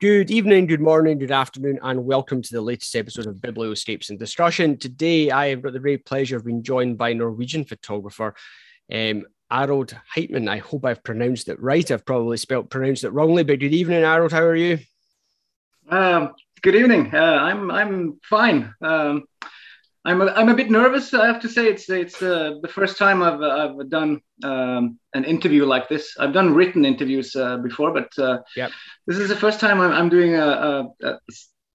Good evening, good morning, good afternoon, and welcome to the latest episode of Biblioscapes and Discussion. Today, I have got the great pleasure of being joined by Norwegian photographer um, Arild Heitmann. I hope I've pronounced it right. I've probably spelled pronounced it wrongly, but good evening, Arild. How are you? Um, good evening. Uh, I'm I'm fine. Um, I'm a, I'm a bit nervous. I have to say it's it's uh, the first time I've I've done um, an interview like this. I've done written interviews uh, before, but uh, yep. this is the first time I'm, I'm doing a, a, a,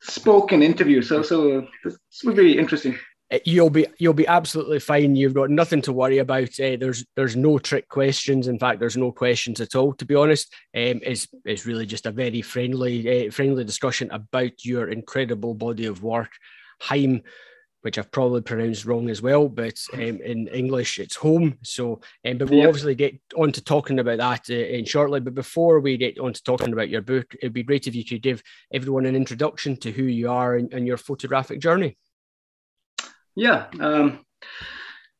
spoken interview. So so this will be interesting. Uh, you'll be you'll be absolutely fine. You've got nothing to worry about. Uh, there's there's no trick questions. In fact, there's no questions at all. To be honest, um, it's it's really just a very friendly uh, friendly discussion about your incredible body of work. Heim which I've probably pronounced wrong as well, but um, in English it's home. So, um, but we'll obviously get on to talking about that uh, in shortly. But before we get on to talking about your book, it'd be great if you could give everyone an introduction to who you are and, and your photographic journey. Yeah, um,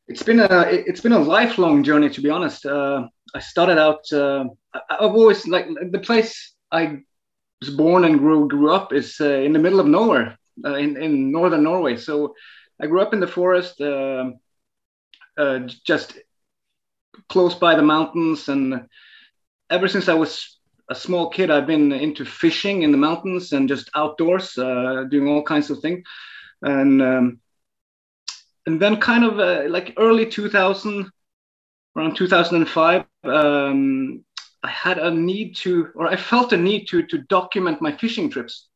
it's been a it's been a lifelong journey to be honest. Uh, I started out. Uh, I've always like the place I was born and grew grew up is uh, in the middle of nowhere uh, in, in northern Norway. So I grew up in the forest, uh, uh, just close by the mountains. And ever since I was a small kid, I've been into fishing in the mountains and just outdoors, uh, doing all kinds of things. And um, and then kind of uh, like early 2000, around 2005, um, I had a need to, or I felt a need to to document my fishing trips.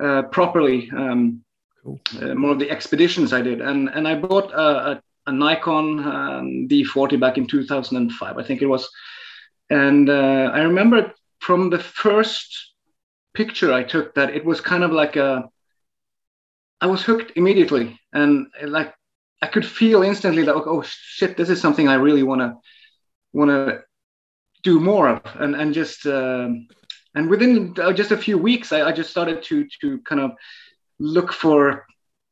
Uh, properly. Um, cool. uh, more of the expeditions I did, and and I bought a, a, a Nikon um, D40 back in 2005, I think it was, and uh, I remember from the first picture I took that it was kind of like a. I was hooked immediately, and like I could feel instantly that oh shit, this is something I really want to want to do more of, and and just. Um, and within uh, just a few weeks I, I, just started to to kind of look for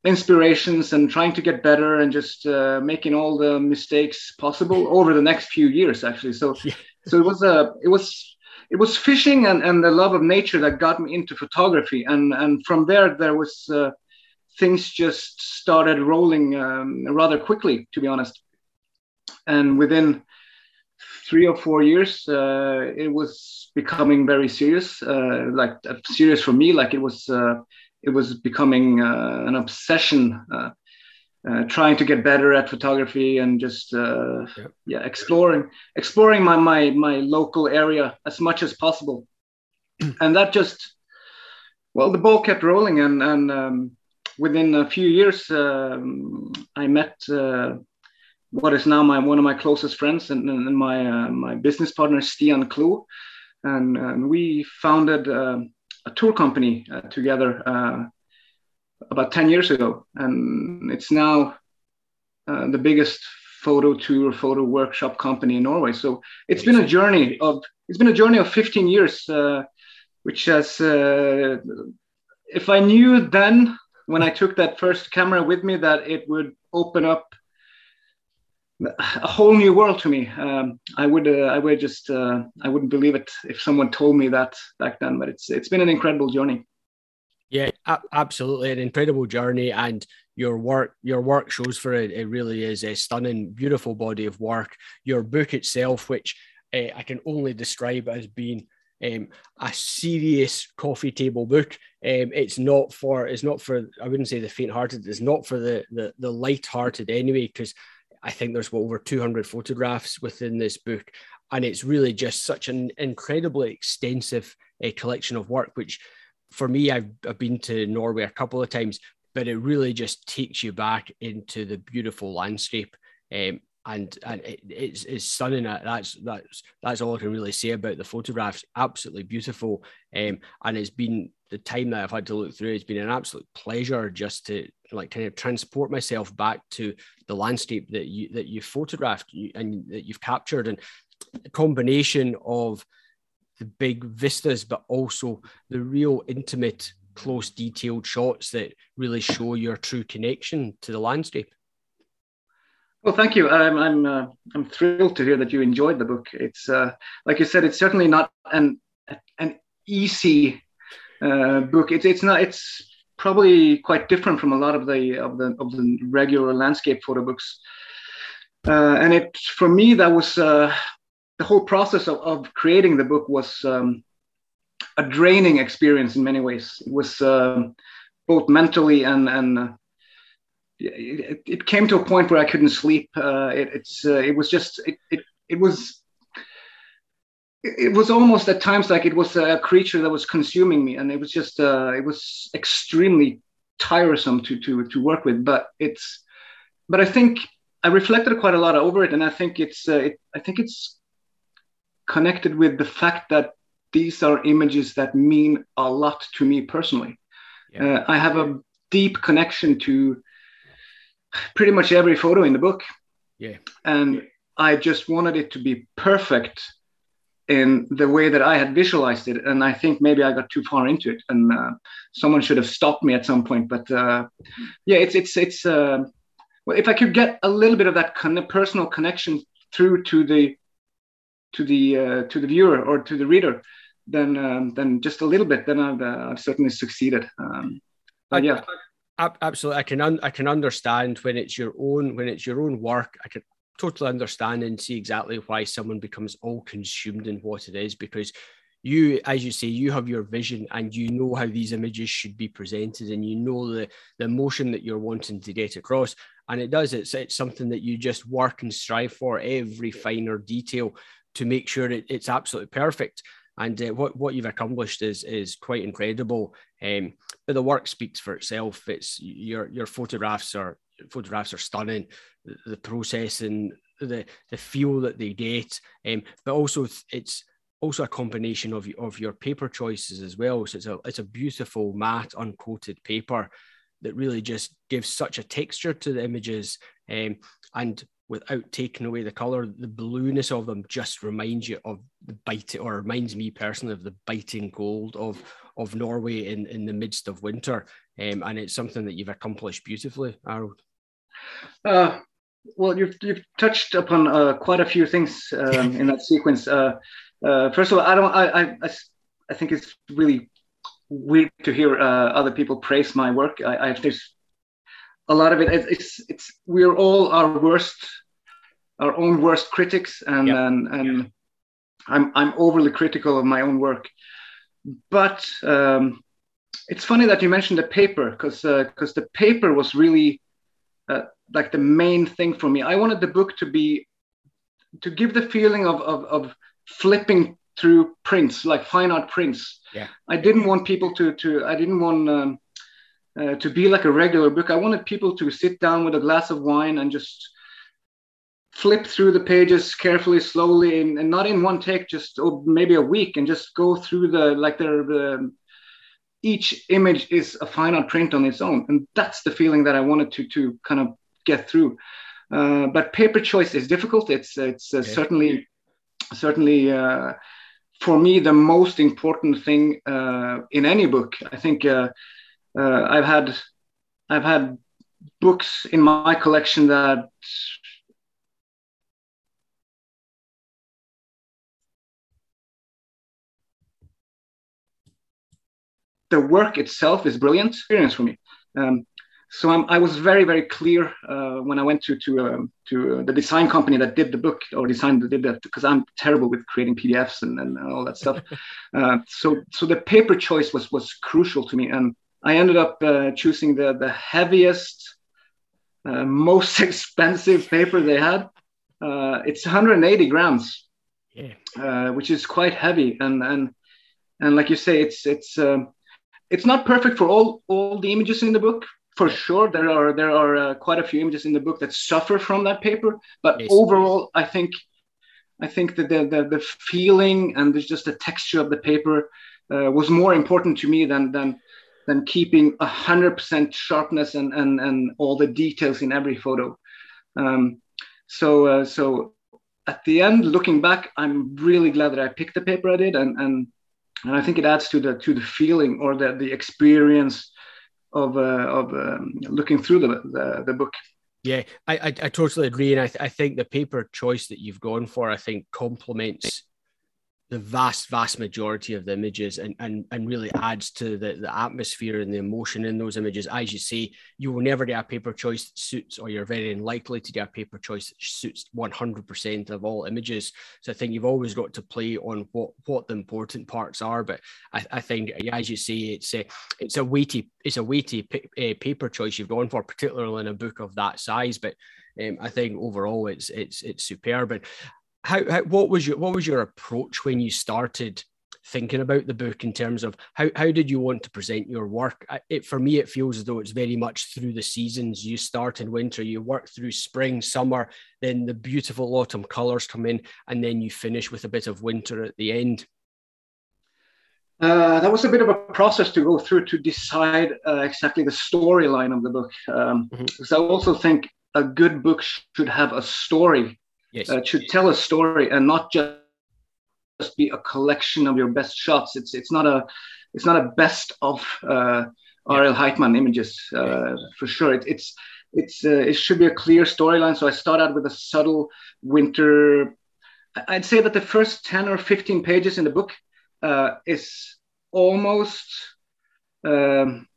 inspirations and trying to get better and just uh, making all the mistakes possible over the next few years actually. So yeah. so it was a it was it was fishing and, and the love of nature that got me into photography. And and from there there was uh, things just started rolling um, rather quickly to be honest. And within three or four years, uh, it was becoming very serious. Uh, like uh, serious for me, like it was uh, it was becoming uh, an obsession. Uh, trying to get better at photography and just yeah. yeah. exploring exploring my my my local area as much as possible, and that just well the ball kept rolling and and um, within a few years um, I met what is now my one of my closest friends and, and my uh, my business partner Stian Klo, and, and we founded uh, a tour company uh, together uh, about ten years ago, and it's now uh, the biggest photo tour photo workshop company in Norway. So it's been a journey of it's been a journey of 15 years, uh, which has if I knew then when I took that first camera with me that it would open up a whole new world to me. Um, I would uh, I would just uh, I wouldn't believe it if someone told me that back then. But it's it's been an incredible journey. Yeah, absolutely, an incredible journey, and your work your work shows for it. It really is a stunning, beautiful body of work. Your book itself, which uh, I can only describe as being um, a serious coffee table book. Um, it's not for it's not for I wouldn't say the faint-hearted. It's not for the the, the light-hearted anyway, because I think there's over 200 photographs within this book, and it's really just such an incredibly extensive uh, collection of work. Which, for me, I've, I've been to Norway a couple of times, but it really just takes you back into the beautiful landscape. Um, and and it, it's, it's stunning. That's that's that's all I can really say about the photographs. Absolutely beautiful, um, and it's been the time that I've had to look through. It's been an absolute pleasure just to like kind of transport myself back to the landscape that you that you photographed and that you've captured, and a combination of the big vistas, but also the real intimate, close, detailed shots that really show your true connection to the landscape. Well, thank you. I'm I'm uh, I'm thrilled to hear that you enjoyed the book. It's uh, like you said, it's certainly not an an easy uh, book. It's it's not it's probably quite different from a lot of the of the of the regular landscape photo books. Uh, and it for me that was uh, the whole process of, of creating the book was um, a draining experience in many ways. It was um, both mentally and and uh, it, it, came to a point where I couldn't sleep. Uh, it, it's uh, it was just it, it it was it was almost at times like it was a creature that was consuming me, and it was just uh, it was extremely tiresome to to to work with. But it's but I think I reflected quite a lot over it, and I think it's uh, it, I think it's connected with the fact that these are images that mean a lot to me personally. Yeah. Uh, I have a deep connection to pretty much every photo in the book. Yeah. And I just wanted it to be perfect in the way that I had visualized it. And I think maybe I got too far into it, and uh, someone should have stopped me at some point. But uh, yeah, it's it's it's. Uh, well, if I could get a little bit of that con- personal connection through to the to the uh, to the viewer or to the reader, then um, then just a little bit, then I've, uh, I've certainly succeeded. Um, but yeah. Absolutely, I can un- I can understand when it's your own when it's your own work. I can totally understand and see exactly why someone becomes all consumed in what it is because you as you say you have your vision and you know how these images should be presented and you know the the emotion that you're wanting to get across and it does it's it's something that you just work and strive for every finer detail to make sure it, it's absolutely perfect and uh, what what you've accomplished is is quite incredible um, but the work speaks for itself. It's your your photographs are photographs are stunning. The, the process and the the feel that they get um, but also it's also a combination of, of your paper choices as well. So it's a it's a beautiful matte uncoated paper that really just gives such a texture to the images um, and without taking away the color the blueness of them just reminds you of the bite or reminds me personally of the biting cold of of norway in in the midst of winter um, and it's something that you've accomplished beautifully Harold. Uh, well, you've, you've touched upon uh, quite a few things um, in that sequence. Uh, uh, first of all, I don't. I, I, I think it's really weird to hear uh, other people praise my work. I, I there's a lot of it. It's it's we're all our worst, our own worst critics, and yep. and, and I'm I'm overly critical of my own work. But um, it's funny that you mentioned the paper because because uh, the paper was really uh, like the main thing for me. I wanted the book to be to give the feeling of of, of flipping through prints, like fine art prints. Yeah. I didn't want people to to I didn't want um, uh, to be like a regular book. I wanted people to sit down with a glass of wine and just flip through the pages carefully, slowly, and, and not in one take, just maybe a week, and just go through the like the each image is a fine art print on its own, and that's the feeling that I wanted to to kind of get through. Uh, but paper choice is difficult. It's it's uh, okay. certainly certainly uh, for me the most important thing uh, in any book. I think uh, uh, I've had I've had books in my collection that the work itself is brilliant experience for me. Um, so I'm, i was very very clear uh, when I went to to um, to uh, the design company that did the book or designed did that because I'm terrible with creating PDFs and, and all that stuff. uh, so so the paper choice was was crucial to me, and I ended up uh, choosing the the heaviest, uh, most expensive paper they had. Uh, it's 180 grams, yeah. which is quite heavy, and and and like you say, it's it's um, it's not perfect for all all the images in the book. For sure there are there are uh, quite a few images in the book that suffer from that paper but overall i think i think that the, the, the feeling and there's just the texture of the paper uh, was more important to me than than than keeping a hundred percent sharpness and, and and all the details in every photo. Um, so uh, so at the end looking back i'm really glad that i picked the paper i did and and and I think it adds to the to the feeling or the the experience of uh, of um, looking through the, the, the book. Yeah, I, I, I totally agree, and I, th- I think the paper choice that you've gone for, I think, complements the vast, vast majority of the images and, and, and really adds to the, the atmosphere and the emotion in those images. As you say, you will never get a paper choice that suits, or you're very unlikely to get a paper choice that suits 100% of all images. So I think you've always got to play on what, what the important parts are. But I, I think, as you say, it's a, it's a weighty, it's a weighty p- paper choice you've gone for, particularly in a book of that size. But um, I think overall it's it's it's superb. And how, how what was your what was your approach when you started thinking about the book in terms of how, how did you want to present your work? It for me it feels as though it's very much through the seasons. You start in winter you work through spring summer then the beautiful autumn colors come in and then you finish with a bit of winter at the end. Uh, that was a bit of a process to go through to decide uh, exactly the storyline of the book. Um, mm-hmm. because i also think a good book should have a story Yes. Uh, should tell a story and not just just be a collection of your best shots. It's it's not a it's not a best of uh, Arild Heitmann images uh, for sure. It, it's it's uh, it should be a clear storyline. So I start out with a subtle winter. I'd say that the first ten or fifteen pages in the book uh, is almost. Um,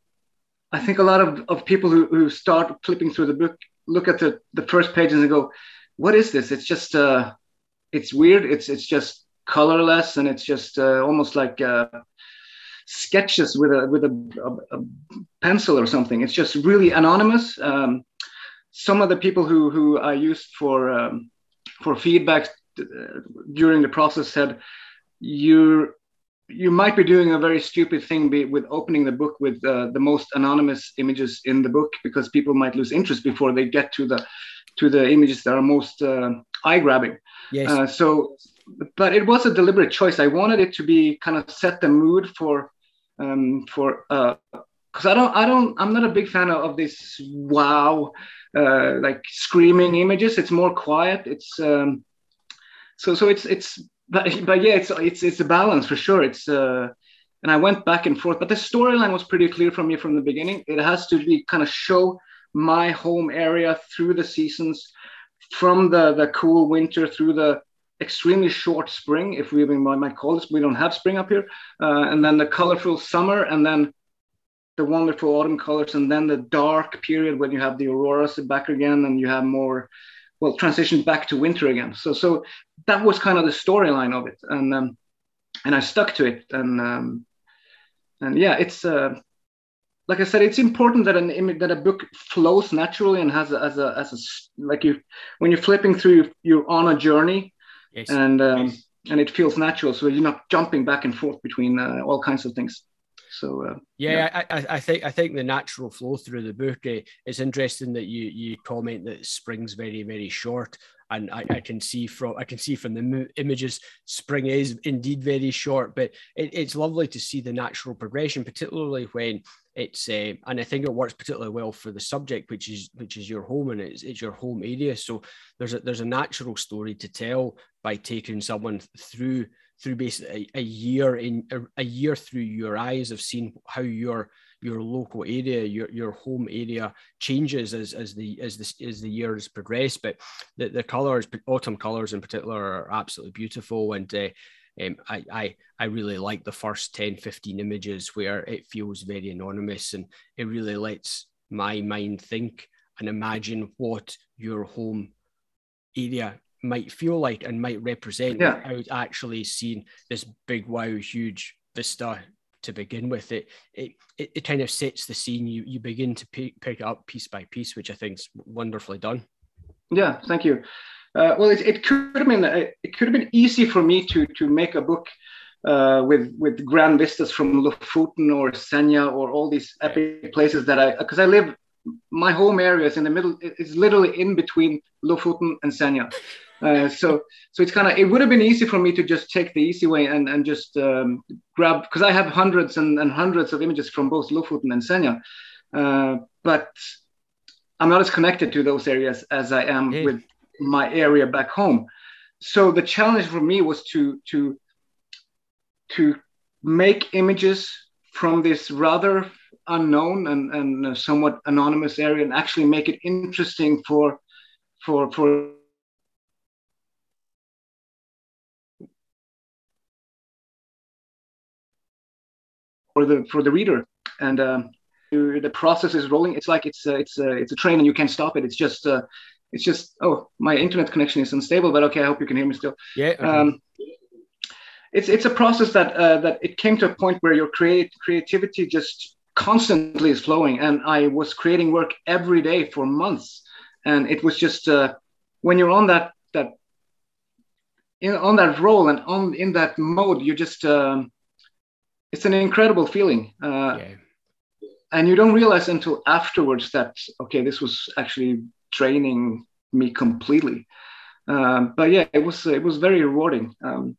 I think a lot of, of people who, who start flipping through the book look at the, the first pages and go, what is this? It's just uh, it's weird. It's it's just colorless and it's just uh, almost like uh, sketches with a with a, a, a, pencil or something. It's just really anonymous. Um, some of the people who who I used for um, for feedback uh, during the process said you you might be doing a very stupid thing be, with opening the book with uh, the most anonymous images in the book because people might lose interest before they get to the to the images that are most uh, eye grabbing. Yes. Uh, so, but it was a deliberate choice. I wanted it to be kind of set the mood for um, for uh because uh, I don't I don't I'm not a big fan of, of this wow uh, like screaming images. It's more quiet. It's um, so so it's it's but, but yeah it's it's it's a balance for sure. It's uh, and I went back and forth, but the storyline was pretty clear for me from the beginning. It has to be kind of show my home area through the seasons, from the, the cool winter through the extremely short spring, if we even might call this. We don't have spring up here. Uh, and then the colorful summer, and then the wonderful autumn colors, and then the dark period when you have the auroras back again, and you have more, well, transition back to winter again. So, so that was kind of the storyline of it, and um, and I stuck to it, and um, and yeah, it's uh, like I said, it's important that an image that a book flows naturally and has a, as a as a like you when you're flipping through, you're on a journey, yes. and um, yes. and it feels natural. So you're not jumping back and forth between uh, all kinds of things. So uh, yeah, yeah. I, I, think I think the natural flow through the book. Uh, it's interesting that you you comment that spring's very very short, and I, I can see from I can see from the images spring is indeed very short, but it, it's lovely to see the natural progression, particularly when it's uh, and I think it works particularly well for the subject, which is which is your home and it's, it's your home area. So there's a there's a natural story to tell by taking someone through through basically a, a year in a, a, year through your eyes of seeing how your your local area, your your home area changes as as the as the as the years progress. But the, the colors, autumn colors in particular, are absolutely beautiful and. Uh, um, I, I I really like the first 10, 15 images where it feels very anonymous and it really lets my mind think and imagine what your home area might feel like and might represent yeah. without actually seeing this big wow huge vista to begin with. It it, it, it kind of sets the scene. You you begin to pick, pick up piece by piece which i think is wonderfully done. Yeah thank you uh, well, it, it could have been uh, it could have been easy for me to to make a book uh, with with grand vistas from Lofoten or Senja or all these epic places that I because I live my home area is in the middle it's literally in between Lofoten and Senja. Uh, so so it's kind of it would have been easy for me to just take the easy way and and just um, grab because I have hundreds and, and hundreds of images from both Lofoten and Senja, uh, but I'm not as connected to those areas as I am yeah. with my area back home. So the challenge for me was to to to make images from this rather unknown and, and somewhat anonymous area and actually make it interesting for for for for the for the reader. And um, the process is rolling. It's like it's uh, it's uh, it's a train and you can't stop it. It's just uh, it's just oh my internet connection is unstable but okay i hope you can hear me still yeah okay. um, it's it's a process that uh, that it came to a point where your create creativity just constantly is flowing and i was creating work every day for months and it was just uh, when you're on that that in, on that role and on in that mode you just um, it's an incredible feeling uh, yeah. and you don't realize until afterwards that okay this was actually training me completely. Um, but yeah it was it was very rewarding. Um,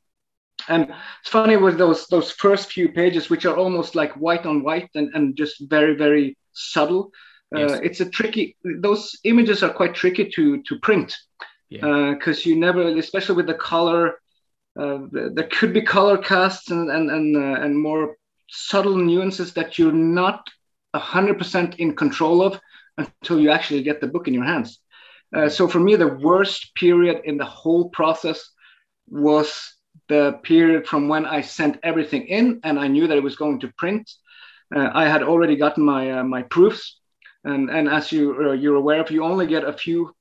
and it's funny with those those first few pages which are almost like white on white and, and just very very subtle. Uh, yes. it's a tricky those images are quite tricky to to print. Because yeah. uh, you never especially with the color uh, there could be color casts and and and, uh, and more subtle nuances that you're not 100% in control of until you actually get the book in your hands uh, so for me the worst period in the whole process was the period from when I sent everything in and I knew that it was going to print. Uh, I had already gotten my uh, my proofs, and and as you uh, you're aware of, you only get a few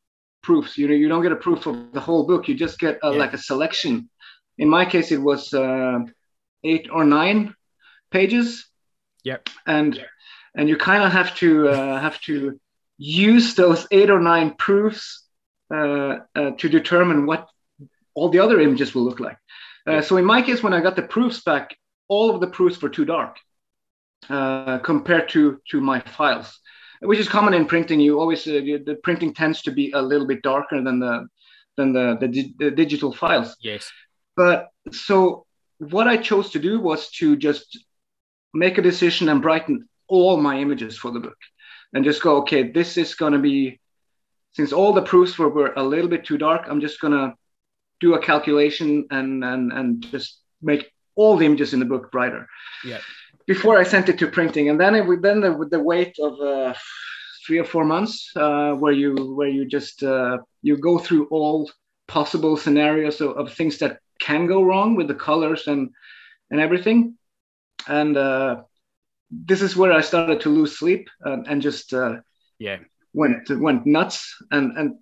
proofs. You know, you don't get a proof of the whole book. You just get a, yeah. like a selection. In my case, it was uh, eight or nine pages. Yep. And and you kind of have to uh, have to use those eight or nine proofs uh, to determine what all the other images will look like. Uh, so in my case, when I got the proofs back, all of the proofs were too dark uh, compared to to my files, which is common in printing. You always uh, the printing tends to be a little bit darker than the than the, the, the digital files. Yes. But so what I chose to do was to just make a decision and brighten all my images for the book, and just go, okay, this is going to be since all the proofs were, were a little bit too dark. I'm just going to do a calculation and and and just make all the images in the book brighter. Yeah. Before I sent it to printing, and then it then the, with the wait of uh, three or four months, uh, where you where you just uh, you go through all possible scenarios of, of, things that can go wrong with the colors and and everything, and uh, this is where I started to lose sleep and, and just uh, yeah went went nuts and and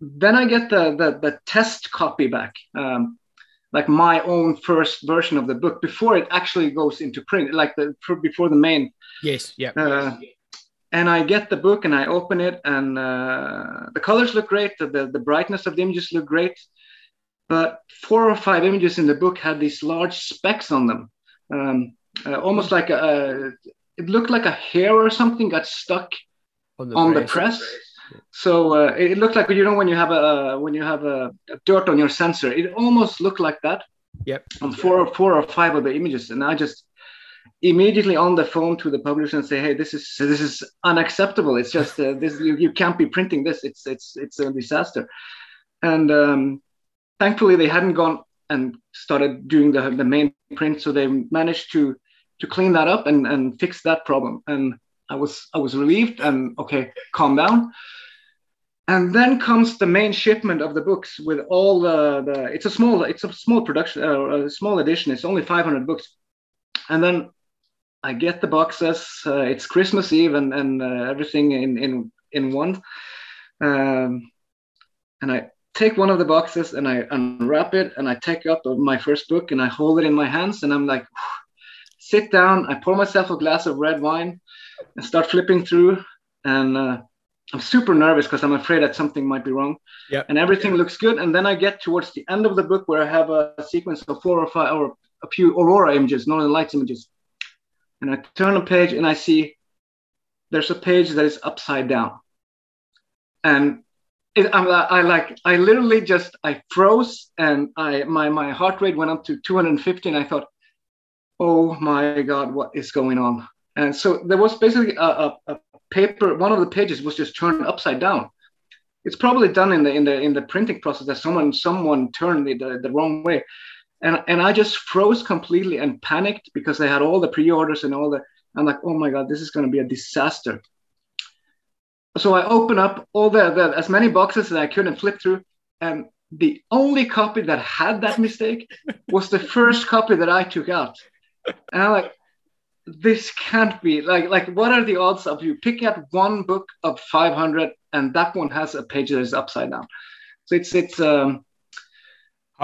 then I get the the, the test copy back, um, like my own first version of the book before it actually goes into print, like the before the main. Yes. Yeah. Uh, and I get the book and I open it, and uh, the colors look great. The, the, the brightness of the images look great, but four or five images in the book had these large specks on them, um, uh, almost like a, it looked like a hair or something got stuck on the, on press. the press so uh, it looked like you know when you have a when you have a, a, dirt on your sensor, it almost looked like that. Yep. On four or four or five of the images, and I just immediately on the phone to the publisher and say, "Hey, this is this is unacceptable. It's just uh, this you, you can't be printing this. It's it's it's a disaster." And um, thankfully, they hadn't gone and started doing the the main print, so they managed to to clean that up and and fix that problem. And I was I was relieved and okay, calm down. And then comes the main shipment of the books with all the, the it's a small it's a small production uh, a small edition. It's only 500 books, and then I get the boxes. Uh, it's Christmas Eve and and uh, everything in in in one. Um, and I take one of the boxes and I unwrap it and I take up my first book and I hold it in my hands and I'm like, sit down. I pour myself a glass of red wine and start flipping through. And uh, I'm super nervous because I'm afraid that something might be wrong. Yeah. And everything looks good. And then I get towards the end of the book where I have a sequence of four or five or a few aurora images, northern lights images. And I turn a page and I see there's a page that is upside down. And it, I, I like I literally just I froze and I my my heart rate went up to 250 and I thought, oh my god, what is going on? And so there was basically a, a, a, paper. One of the pages was just turned upside down. It's probably done in the in the in the printing process that someone someone turned it the, the wrong way, and and I just froze completely and panicked because I had all the pre-orders and all the. I'm like, oh my god, this is going to be a disaster. So I open up all the, the as many boxes as I could and flip through, and the only copy that had that mistake was the first copy that I took out. And I'm like, this can't be like like what are the odds of you picking up one book of 500 and that one has a page that is upside down? So it's it's um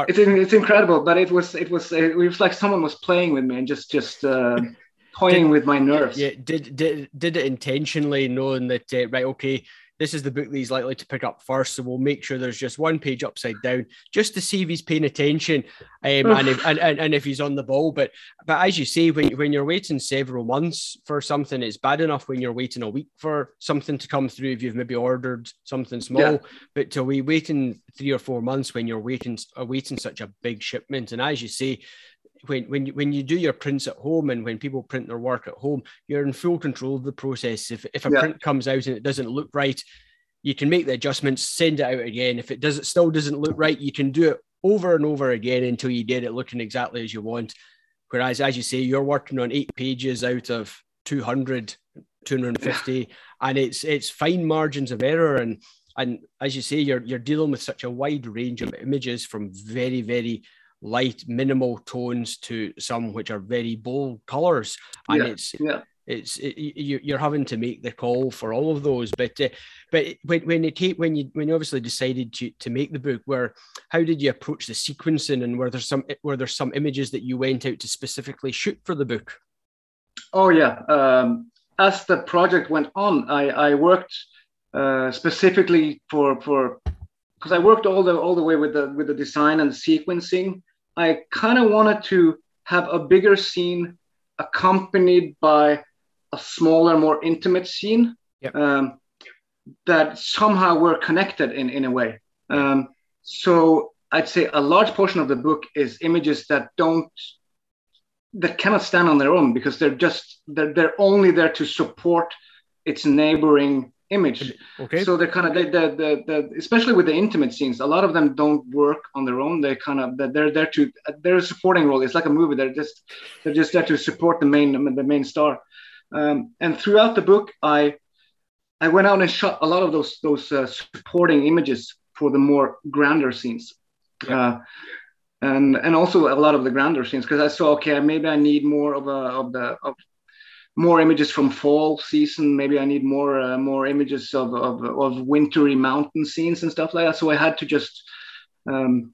it's, it's incredible but it was it was it was like someone was playing with me and just just uh toying did, with my nerves. yeah did did did it intentionally knowing that uh, right okay this is the book that he's likely to pick up first. So we'll make sure there's just one page upside down just to see if he's paying attention um, and, if, and, and, and, if he's on the ball. But but as you say, when, when you're waiting several months for something, it's bad enough when you're waiting a week for something to come through if you've maybe ordered something small. Yeah. But to be waiting three or four months when you're waiting, awaiting such a big shipment. And as you say, when when you, when you do your prints at home and when people print their work at home, you're in full control of the process. If if a yeah. print comes out and it doesn't look right, you can make the adjustments, send it out again. If it does it still doesn't look right, you can do it over and over again until you get it looking exactly as you want. Whereas, as you say, you're working on eight pages out of 200, 250, yeah. and it's it's fine margins of error. And and as you say, you're you're dealing with such a wide range of images from very very light, minimal tones to some which are very bold colors, and yeah, it's yeah. it's it, you, are having to make the call for all of those. But uh, but when when you take when you when you obviously decided to to make the book, where how did you approach the sequencing, and were there some were there some images that you went out to specifically shoot for the book? Oh yeah, um, as the project went on, I I worked uh, specifically for for because I worked all the all the way with the with the design and the sequencing I kind of wanted to have a bigger scene accompanied by a smaller, more intimate scene yep. um, that somehow were connected in, in a way. Um, so I'd say a large portion of the book is images that don't that cannot stand on their own because they're just they're, they're only there to support its neighboring image. Okay. So they're kind of the, the, the, especially with the intimate scenes, a lot of them don't work on their own. They kind of they're there to they're a supporting role. It's like a movie. They're just they're just there to support the main the main star. Um, and throughout the book, I I went out and shot a lot of those those uh, supporting images for the more grander scenes. Yeah. Uh, and and also a lot of the grander scenes because I saw okay maybe I need more of a of the of more images from fall season. Maybe I need more uh, more images of, of, of wintry mountain scenes and stuff like that. So I had to just um,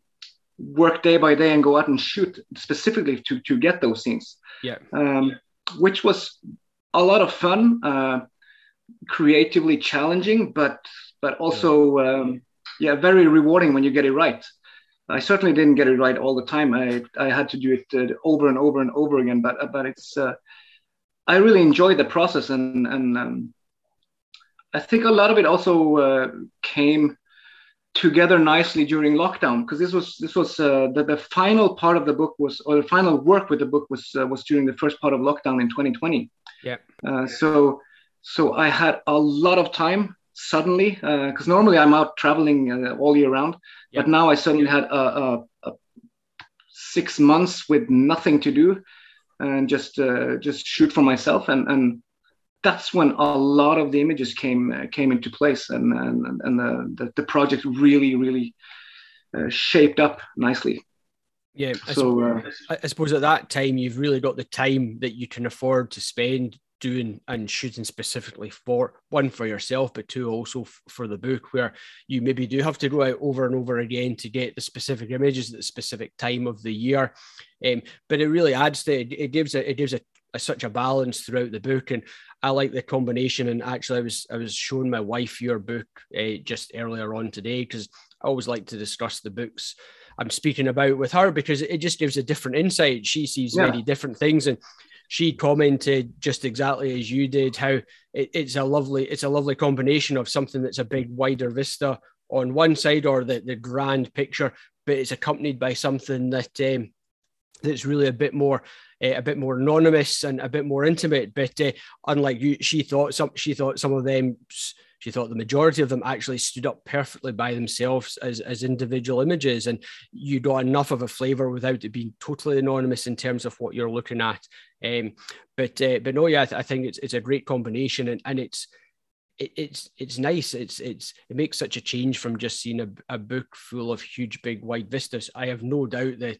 work day by day and go out and shoot specifically to to get those scenes. Yeah. Um, which was a lot of fun, uh, creatively challenging, but but also yeah. Um, yeah, very rewarding when you get it right. I certainly didn't get it right all the time. I I had to do it uh, over and over and over again. But but it's uh, I really enjoyed the process, and and um, I think a lot of it also uh, came together nicely during lockdown because this was this was uh, the, the final part of the book was or the final work with the book was uh, was during the first part of lockdown in 2020 yeah. Uh, so so i had a lot of time suddenly because uh, normally i'm out traveling uh, all year round but now i suddenly had a, a, a, six months with nothing to do and just uh, just shoot for myself. And and that's when a lot of the images came uh, came into place. And and, and the, the, the project really really uh, shaped up nicely. Yeah so uh, suppose, I suppose at that time you've really got the time that you can afford to spend doing and shooting specifically for one for yourself, but two also f- for the book, where you maybe do have to go out over and over again to get the specific images at the specific time of the year. Um, but it really adds to it, it gives a, it gives a, a, such a balance throughout the book, and I like the combination. And actually, I was I was showing my wife your book uh, just earlier on today because I always like to discuss the books I'm speaking about with her because it just gives a different insight. She sees yeah. many different things, and she commented just exactly as you did how it, it's a lovely it's a lovely combination of something that's a big wider vista on one side or the, the grand picture but it's accompanied by something that um, that's really a bit more uh, a bit more anonymous and a bit more intimate. But uh, unlike you she thought some she thought some of them she thought the majority of them actually stood up perfectly by themselves as, as individual images and you got enough of a flavor without it being totally anonymous in terms of what you're looking at. Um, but uh, but no yeah I, th- I, think it's, it's a great combination and, and it's it, it's it's nice. It's it's it makes such a change from just seeing a, a book full of huge big wide vistas. I have no doubt that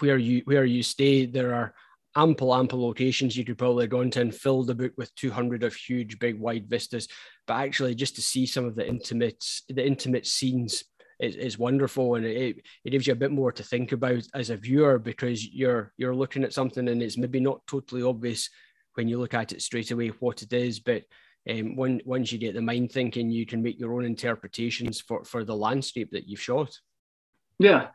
where you where you stay there are ample, ample locations you could probably go into and fill the book with 200 of huge, big, wide vistas. But actually, just to see some of the intimate, the intimate scenes is, is wonderful, and it, it gives you a bit more to think about as a viewer because you're you're looking at something and it's maybe not totally obvious when you look at it straight away what it is, but um, when, once you get the mind thinking, you can make your own interpretations for, for the landscape that you've shot. Yeah,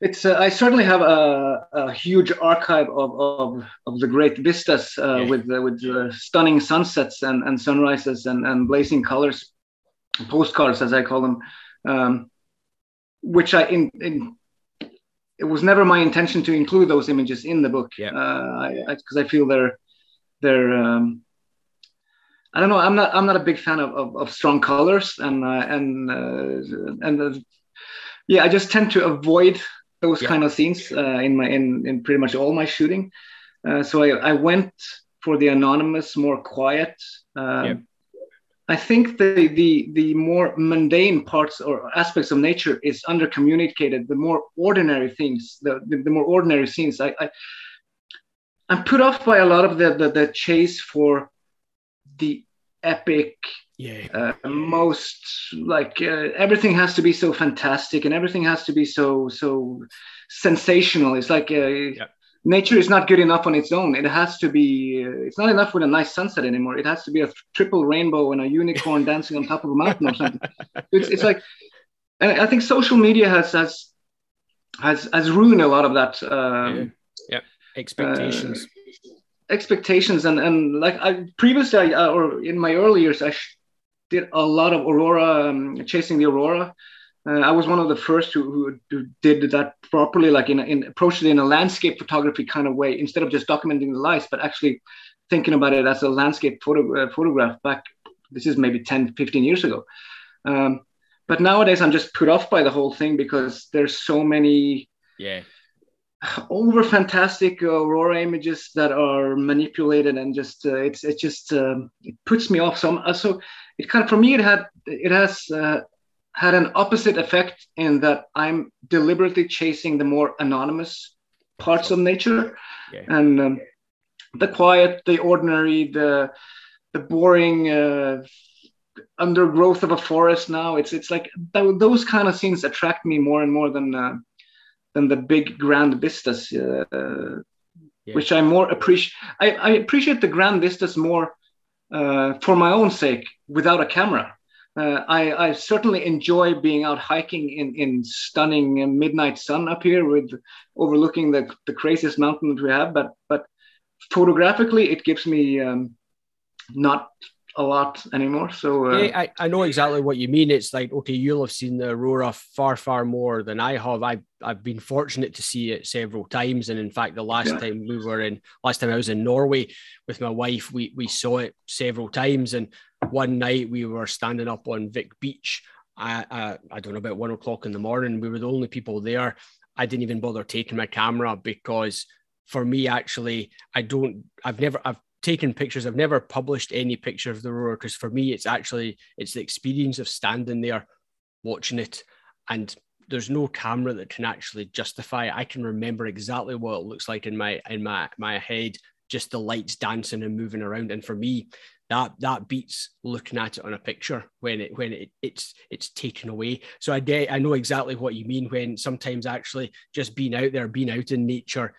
it's uh, I certainly have a, a huge archive of, of, of the great vistas uh, yeah. with uh, with uh, stunning sunsets and, and sunrises and, and blazing colors, postcards as I call them, um, which I in, in it was never my intention to include those images in the book. Yeah, because I, I, I, feel they're they're um, I don't know. I'm not. I'm not a big fan of, of, of strong colors, and uh, and uh, and uh, yeah, I just tend to avoid those yeah. kind of scenes uh, in my in, in pretty much all my shooting. Uh, so I, I went for the anonymous, more quiet. Um, yeah. I think the, the the more mundane parts or aspects of nature is under communicated. The more ordinary things, the, the, the more ordinary scenes. I, I I'm put off by a lot of the the, the chase for the epic yeah. uh, most like uh, everything has to be so fantastic and everything has to be so so sensational. It's like uh, yeah. nature is not good enough on its own. It has to be uh, it's not enough with a nice sunset anymore. It has to be a triple rainbow and a unicorn dancing on top of a mountain or something. It's, it's like and i think social media has has has has ruined a lot of that um, yeah. yeah. Expectations. uh, expectations and and like I previously I, uh, or in my early years I did a lot of aurora um, chasing the aurora. Uh, I was one of the first who, who, who did that properly, like in, in approached it in a landscape photography kind of way, instead of just documenting the lights, but actually thinking about it as a landscape photo, uh, photograph back. This is maybe 10, 15 years ago. Um, but nowadays I'm just put off by the whole thing because there's so many yeah over fantastic aurora images that are manipulated and just uh, it's it just um, it puts me off so uh, so it kind of for me it had it has uh, had an opposite effect in that i'm deliberately chasing the more anonymous parts of nature yeah. and um, the quiet the ordinary the the boring uh, undergrowth of a forest now it's it's like th- those kind of scenes attract me more and more than uh, than the big grand vistas, uh, yeah. which I more appreciate. I, I, appreciate the grand vistas more uh, for my own sake without a camera. Uh, I, I, certainly enjoy being out hiking in, in stunning midnight sun up here with overlooking the, the craziest mountain that we have. But but photographically, it gives me um, not a lot anymore. So uh, yeah, I, I know exactly what you mean. It's like okay, you'll have seen the aurora far far more than I have. I I've been fortunate to see it several times, and in fact, the last yeah. time we were in last time I was in Norway with my wife, we we saw it several times. And one night we were standing up on Vik Beach. I, I, I don't know about one o'clock in the morning. We were the only people there. I didn't even bother taking my camera because for me actually I don't I've never I've taken pictures. I've never published any picture of the aurora because for me, it's actually it's the experience of standing there, watching it, and there's no camera that can actually justify it. I can remember exactly what it looks like in my in my my head, just the lights dancing and moving around. And for me, that that beats looking at it on a picture when it when it, it's it's taken away. So I get I know exactly what you mean when sometimes actually just being out there, being out in nature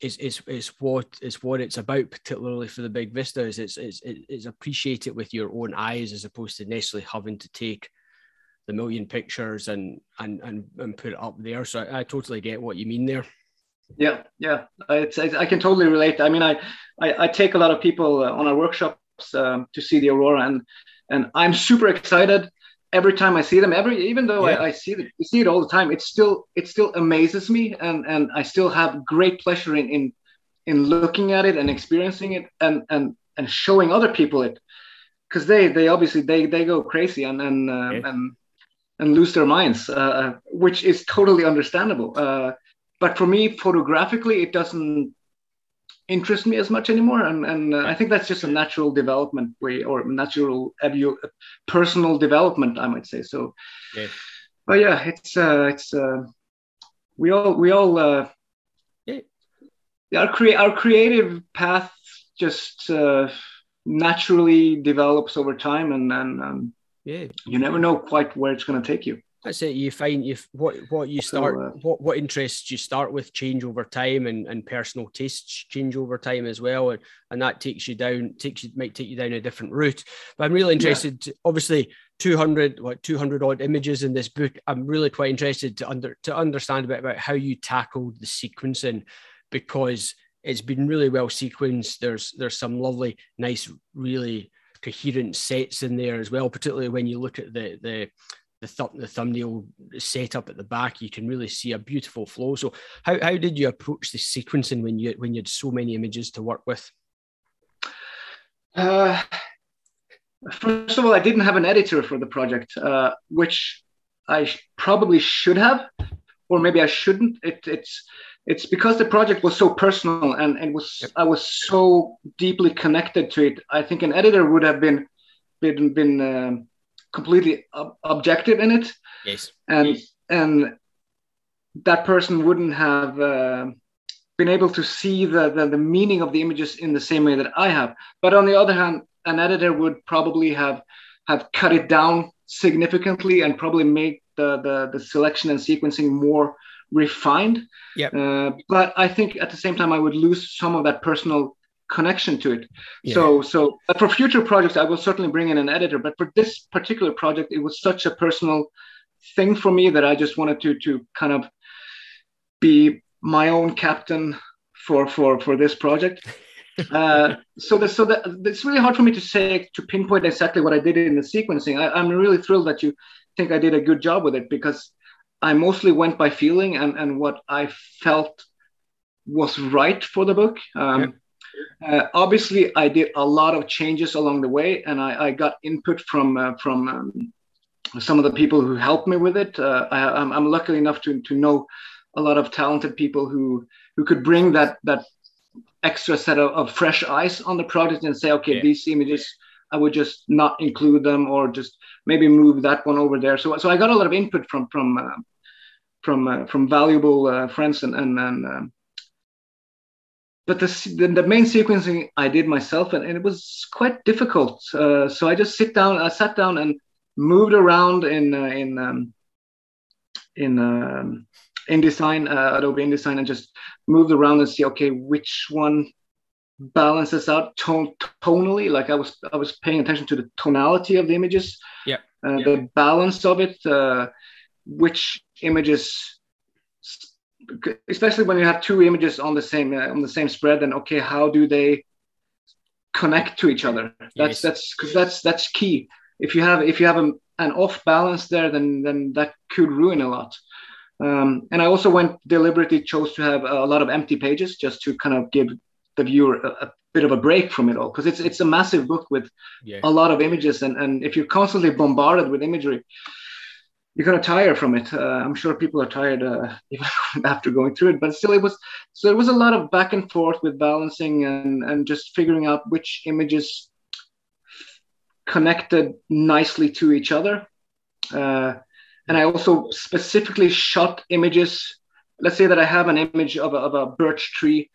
is is is what is what it's about, particularly for the big vistas. It's it's it's appreciate it with your own eyes as opposed to necessarily having to take the million pictures and and and, and put it up there. So I, I totally get what you mean there. Yeah, yeah, it's, I can totally relate. I mean, I I, I take a lot of people uh, on our workshops um, to see the aurora, and and I'm super excited every time I see them, every even though yeah. I, I, see it, see it all the time, it still it still amazes me, and and I still have great pleasure in in in looking at it and experiencing it, and and and showing other people it, because they they obviously they they go crazy and and uh, yeah. and and lose their minds, uh, uh, which is totally understandable. Uh, but for me, photographically, it doesn't interest me as much anymore and and uh, i think that's just a natural development way or natural personal development i might say so yeah. but yeah it's uh it's uh we all we all uh yeah. our crea- our creative path just uh, naturally develops over time, and and um, yeah, you never know quite where it's going to take you. That's it. You find you what what you start what what interests you start with change over time and, and personal tastes change over time as well, and, and that takes you down takes you might take you down a different route. But I'm really interested. Yeah. To, obviously, 200 what 200 odd images in this book. I'm really quite interested to under to understand a bit about how you tackled the sequencing because it's been really well sequenced. There's there's some lovely, nice, really coherent sets in there as well. Particularly when you look at the the the, th- the thumbnail setup at the back, you can really see a beautiful flow. So, how, how did you approach the sequencing when you when you had so many images to work with? Uh, first of all, I didn't have an editor for the project, uh, which I probably should have, or maybe I shouldn't. It, it's it's because the project was so personal and it was yep. I was so deeply connected to it. I think an editor would have been been been uh, completely ob- objective in it. Yes. And yes. and that person wouldn't have uh, been able to see the, the the meaning of the images in the same way that I have. But on the other hand, an editor would probably have have cut it down significantly and probably make the the, the selection and sequencing more refined. Yeah. Uh, but I think at the same time I would lose some of that personal connection to it. Yeah. So so for future projects I will certainly bring in an editor. But for this particular project, it was such a personal thing for me that I just wanted to to kind of be my own captain for for for this project. uh, so the, so that it's really hard for me to say to pinpoint exactly what I did in the sequencing. I, I'm really thrilled that you think I did a good job with it because I mostly went by feeling and, and what I felt was right for the book. Um, uh, obviously, I did a lot of changes along the way, and I, I got input from uh, from um, some of the people who helped me with it. Uh, I, am lucky enough to to know a lot of talented people who who could bring that that extra set of, of fresh eyes on the project and say, okay, yeah. these images I would just not include them or just maybe move that one over there. So, so I got a lot of input from from uh, from uh, from valuable uh, friends and and, and um, but the, the, main sequencing I did myself and, and it was quite difficult. Uh, so I just sit down. I sat down and moved around in uh, in um, in um, InDesign, uh, Adobe InDesign, and just moved around and see okay which one balances out tone, tonally like i was i was paying attention to the tonality of the images yeah, uh, the balance of it uh, which images especially when you have two images on the same uh, on the same spread then okay how do they connect to each other that's yes. that's because that's that's key if you have if you have a, an off balance there then then that could ruin a lot um, and i also went deliberately chose to have a lot of empty pages just to kind of give the viewer a, a bit of a break from it all because it's it's a massive book with yeah. a lot of images and and if you're constantly bombarded with imagery you're gonna tire from it. Uh, i'm sure people are tired uh, after going through it but still it was so it was a lot of back and forth with balancing and and just figuring out which images connected nicely to each other. Uh, and i also specifically shot images. Let's say that i have an image of a, of a birch tree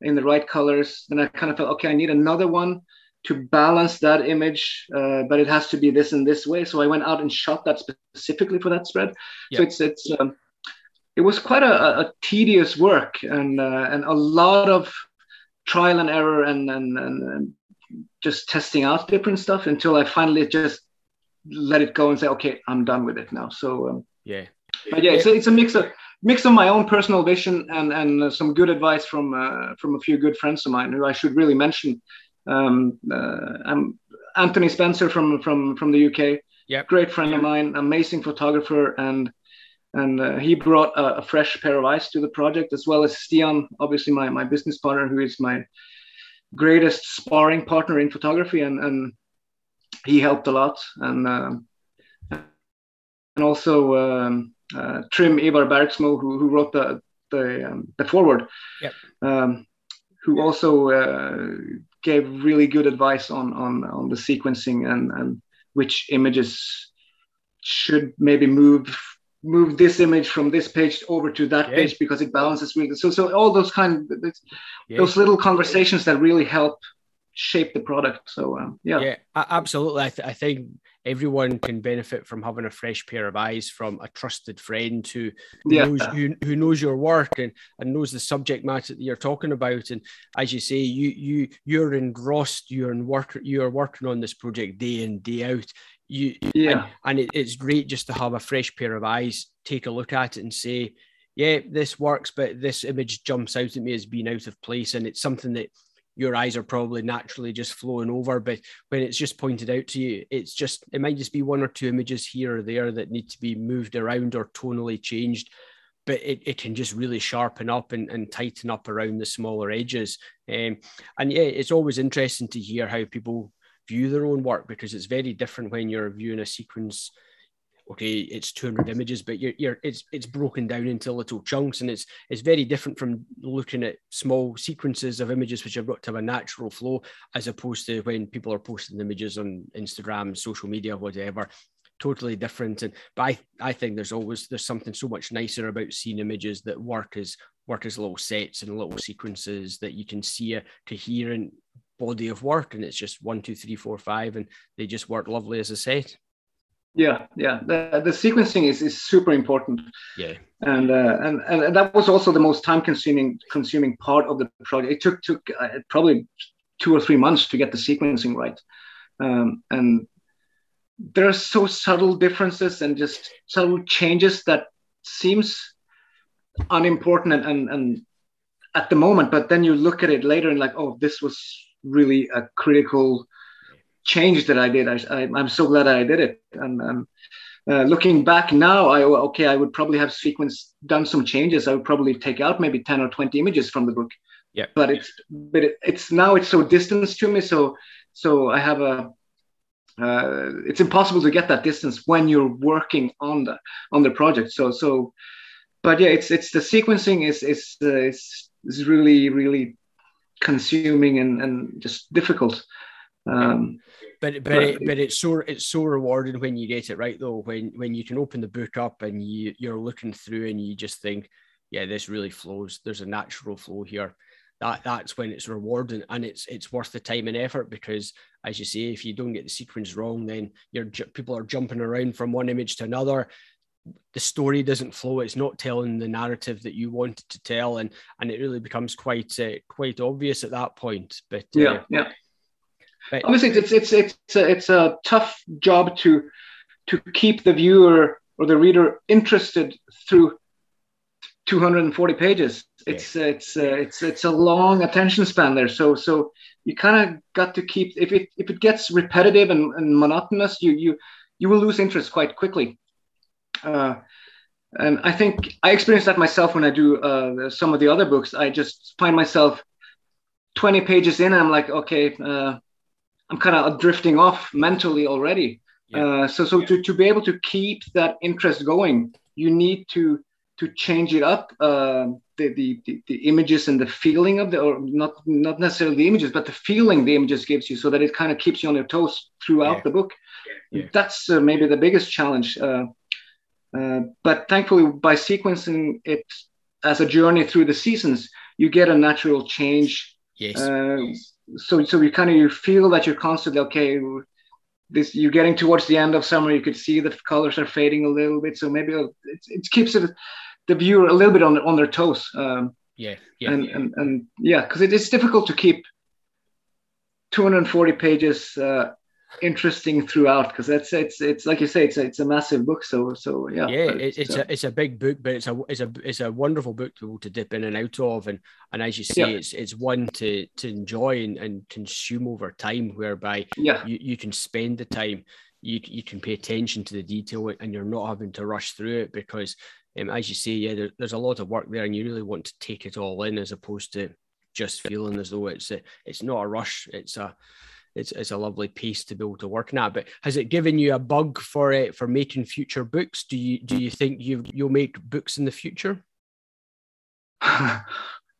in the right colors. Then I kind of felt, okay, I need another one to balance that image, uh, but it has to be this and this way. So I went out and shot that specifically for that spread. Yeah. So it's it's um, it was quite a, a tedious work and uh, and a lot of trial and error and, and and, and just testing out different stuff until I finally just let it go and say, okay, I'm done with it now. So um, yeah, but yeah, it's a, it's a mix of mix of my own personal vision and and uh, some good advice from uh, from a few good friends of mine who I should really mention. Um, uh, I'm Antony Spencer from from from the UK. Yeah, great friend of mine, amazing photographer, and and uh, he brought a, a, fresh pair of eyes to the project as well as Stian, obviously my my business partner, who is my greatest sparring partner in photography, and and he helped a lot, and uh, and also. Um, uh, Trym Ivar Bergsmo, who, who wrote the the, um, the foreword, yep. um, who also uh, gave really good advice on on on the sequencing and and which images should maybe move move this image from this page over to that yeah. page because it balances really so so all those kind of yeah. those little conversations that really help shape the product so um, yeah yeah absolutely I, th- I think everyone can benefit from having a fresh pair of eyes from a trusted friend who, yeah. knows who, who knows your work and, and knows the subject matter that you're talking about. And as you say you you you're engrossed you're in work you're working on this project day in day out. You yeah. and, and it, it's great just to have a fresh pair of eyes take a look at it and say yeah this works but this image jumps out at me as being out of place. And it's something that your eyes are probably naturally just flowing over but when it's just pointed out to you it's just it might just be one or two images here or there that need to be moved around or tonally changed but it, it can just really sharpen up and, and tighten up around the smaller edges. Um, and yeah it's always interesting to hear how people view their own work because it's very different when you're viewing a sequence okay it's 200 images but you're, you're it's it's broken down into little chunks and it's it's very different from looking at small sequences of images which have got to have a natural flow as opposed to when people are posting images on instagram social media whatever. Totally different and but I, I think there's always there's something so much nicer about seeing images that work as work as little sets and little sequences that you can see a coherent body of work and it's just one two three four five and they just work lovely as a set yeah yeah. The, the sequencing is, is super important. Yeah. And, uh, and and that was also the most time consuming consuming part of the project. It took took uh, probably two or three months to get the sequencing right. Um, and there are so subtle differences and just subtle changes that seems unimportant and, and, and at the moment but then you look at it later and like oh this was really a critical change that I did. I, am so glad I did it. And um, uh, looking back now, I okay, I would probably have sequence done some changes. I would probably take out maybe 10 or 20 images from the book. Yeah. But it's but it, it's now it's so distant to me. So so I have a uh, it's impossible to get that distance when you're working on the on the project. So so, but yeah, it's it's the sequencing is is uh, is, is really really consuming and, and just difficult. Um, but but it, but it's so it's so rewarding when you get it right though. When when you can open the book up and you you're looking through and you just think, yeah, this really flows. There's a natural flow here. That that's when it's rewarding and it's it's worth the time and effort because as you say, if you don't get the sequence wrong, then you're people are jumping around from one image to another the story doesn't flow it's not telling the narrative that you wanted to tell and and it really becomes quite uh, quite obvious at that point but uh, yeah yeah but, obviously it's it's it's a, it's a tough job to to keep the viewer or the reader interested through 240 pages it's yeah. it's uh, it's it's a long attention span there so so you kind of got to keep if it if it gets repetitive and, and monotonous you you you will lose interest quite quickly uh, and I think I experience that myself when I do uh, some of the other books. I just find myself 20 pages in, and I'm like, okay, uh, I'm kind of drifting off mentally already. Yeah. Uh, so, so yeah. to, to be able to keep that interest going, you need to to change it up. Uh, the, the, the, the images and the feeling of the, or not not necessarily the images, but the feeling the images gives you, so that it kind of keeps you on your toes throughout yeah. the book. That's uh, maybe the biggest challenge. Uh, uh, but thankfully, by sequencing it as a journey through the seasons, you get a natural change. Yes. Uh, so, so you kind of you feel that you're constantly okay. This you're getting towards the end of summer. You could see the colors are fading a little bit. So maybe it, it keeps it the viewer a little bit on on their toes. Um, yeah, yeah, and, and and yeah, because it is difficult to keep 240 pages uh, interesting throughout because that's it's it's like you say it's a, it's a massive book so so yeah yeah it's, it's a it's a big book but it's a it's a it's a wonderful book to, to dip in and out of and and as you say yeah. it's it's one to to enjoy and, and consume over time whereby yeah you, you can spend the time you you can pay attention to the detail and you're not having to rush through it because um, as you say yeah there, there's a lot of work there and you really want to take it all in as opposed to just feeling as though it's a, it's not a rush it's a it's, it's a lovely piece to be able to work at. But has it given you a bug for it for making future books? Do you do you think you you'll make books in the future?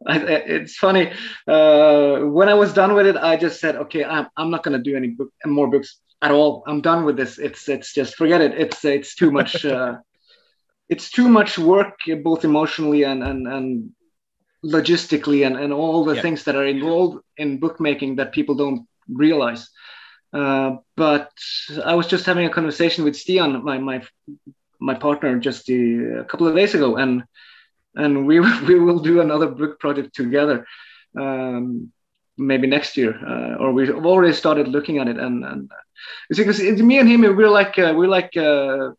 it's funny. Uh, when I was done with it, I just said, okay, I'm, I'm not going to do any book, more books at all. I'm done with this. It's it's just forget it. It's it's too much. Uh, it's too much work both emotionally and and and logistically and, and all the yeah. things that are involved in bookmaking that people don't realize. Uh, but I was just having a conversation with Stian, my my my partner, just a, a couple of days ago, and and we we will do another book project together, um, maybe next year, uh, or we've already started looking at it. And and it's because me and him, we're like uh, we're like uh,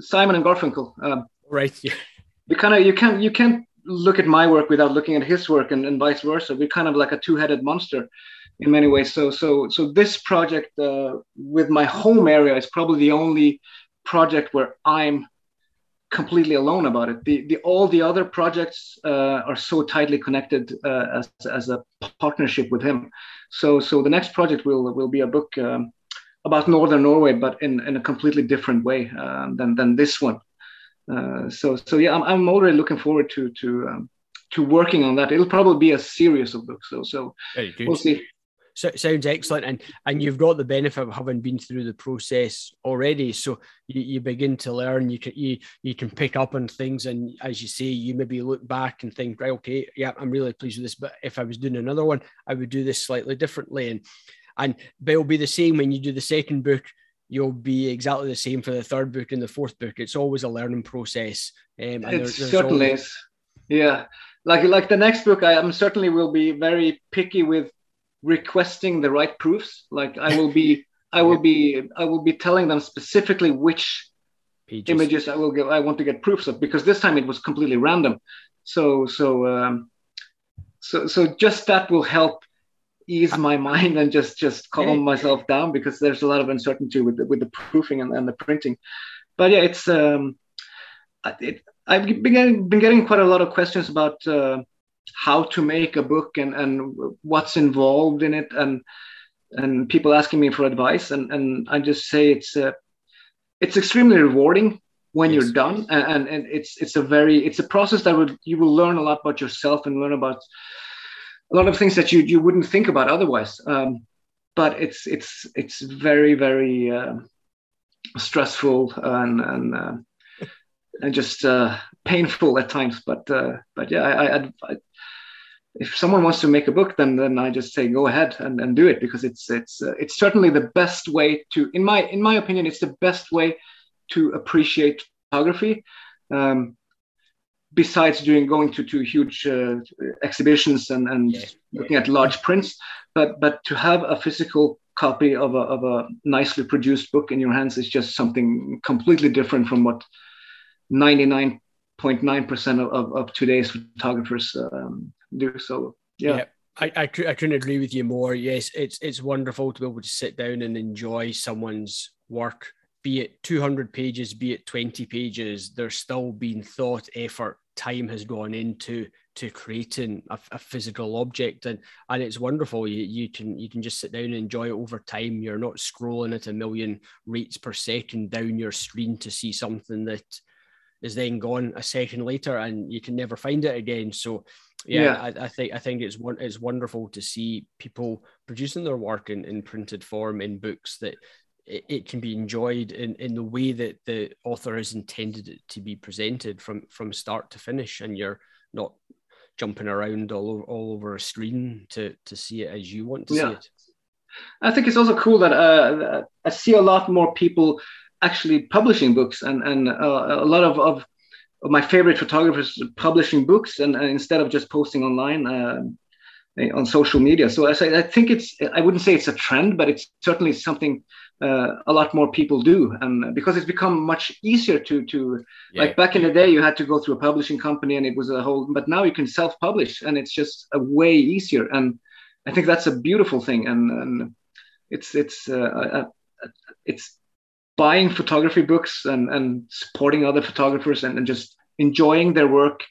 Simon and Garfunkel. Um, right. Yeah. We kind of you can't you can't look at my work without looking at his work, and, and vice versa. We're kind of like a two-headed monster in many ways. So so so this project uh, with my home area is probably the only project where I'm completely alone about it. The, the all the other projects uh, are so tightly connected uh, as, as a partnership with him. So so the next project will will be a book um, about northern Norway, but in, in a completely different way uh, than than this one. Uh, so so yeah, I'm, I'm already looking forward to to um, to working on that. It'll probably be a series of books. So so we'll see. So, sounds excellent, and and you've got the benefit of having been through the process already. So you, you begin to learn. You can you you can pick up on things, and as you say, you maybe look back and think, right, okay, yeah, I'm really pleased with this. But if I was doing another one, I would do this slightly differently, and and but it'll be the same when you do the second book. You'll be exactly the same for the third book and the fourth book. It's always a learning process. Um, it there, certainly always... is. Yeah, like like the next book, I am certainly will be very picky with requesting the right proofs. Like I will be, I will be, I will be telling them specifically which Pages. images I will get. I want to get proofs of because this time it was completely random. So so um, so so just that will help ease my mind and just just calm myself down because there's a lot of uncertainty with the, with the proofing and, and the printing. But yeah, it's um, it, I've been getting, been getting quite a lot of questions about. Uh, how to make a book and, and what's involved in it. And and people asking me for advice. And, and I just say it's uh, it's extremely rewarding when yes. you're done. And, and, and it's it's a very it's a process that would you will learn a lot about yourself and learn about a lot of things that you you wouldn't think about otherwise. Um, but it's it's it's very very uh, stressful and and uh, and just uh, painful at times. But uh, but yeah, I, I, I, if someone wants to make a book, then then I just say go ahead and, and do it because it's it's uh, it's certainly the best way to, in my in my opinion, it's the best way to appreciate photography. Um, besides doing going to to huge uh, exhibitions and and yeah. looking at large prints, but but to have a physical copy of a, of a nicely produced book in your hands is just something completely different from what 99.9% of, of, of, today's photographers um, do. So, yeah. yeah. I, I, I couldn't agree with you more. Yes, it's it's wonderful to be able to sit down and enjoy someone's work, be it 200 pages, be it 20 pages. There's still been thought, effort, time has gone into to creating a, a, physical object, and and it's wonderful. You you can you can just sit down and enjoy it over time. You're not scrolling at a million rates per second down your screen to see something that is then gone a second later and you can never find it again. So yeah, yeah. I, I, think I think it's one it's wonderful to see people producing their work in, in printed form in books that it, it, can be enjoyed in, in the way that the author has intended it to be presented from from start to finish and you're not jumping around all over, all over a screen to to see it as you want to yeah. see it. I think it's also cool that uh, I see a lot more people actually publishing books and and uh, a lot of, of, my favorite photographers publishing books and, and instead of just posting online uh, on social media. So as I, I, think it's i wouldn't say it's a trend but it's certainly something uh, a lot more people do. And because it's become much easier to to yeah. like back in the day you had to go through a publishing company and it was a whole but now you can self-publish and it's just a way easier. And i think that's a beautiful thing. And, and it's it's uh, it's buying photography books and, and supporting other photographers and, and just enjoying their work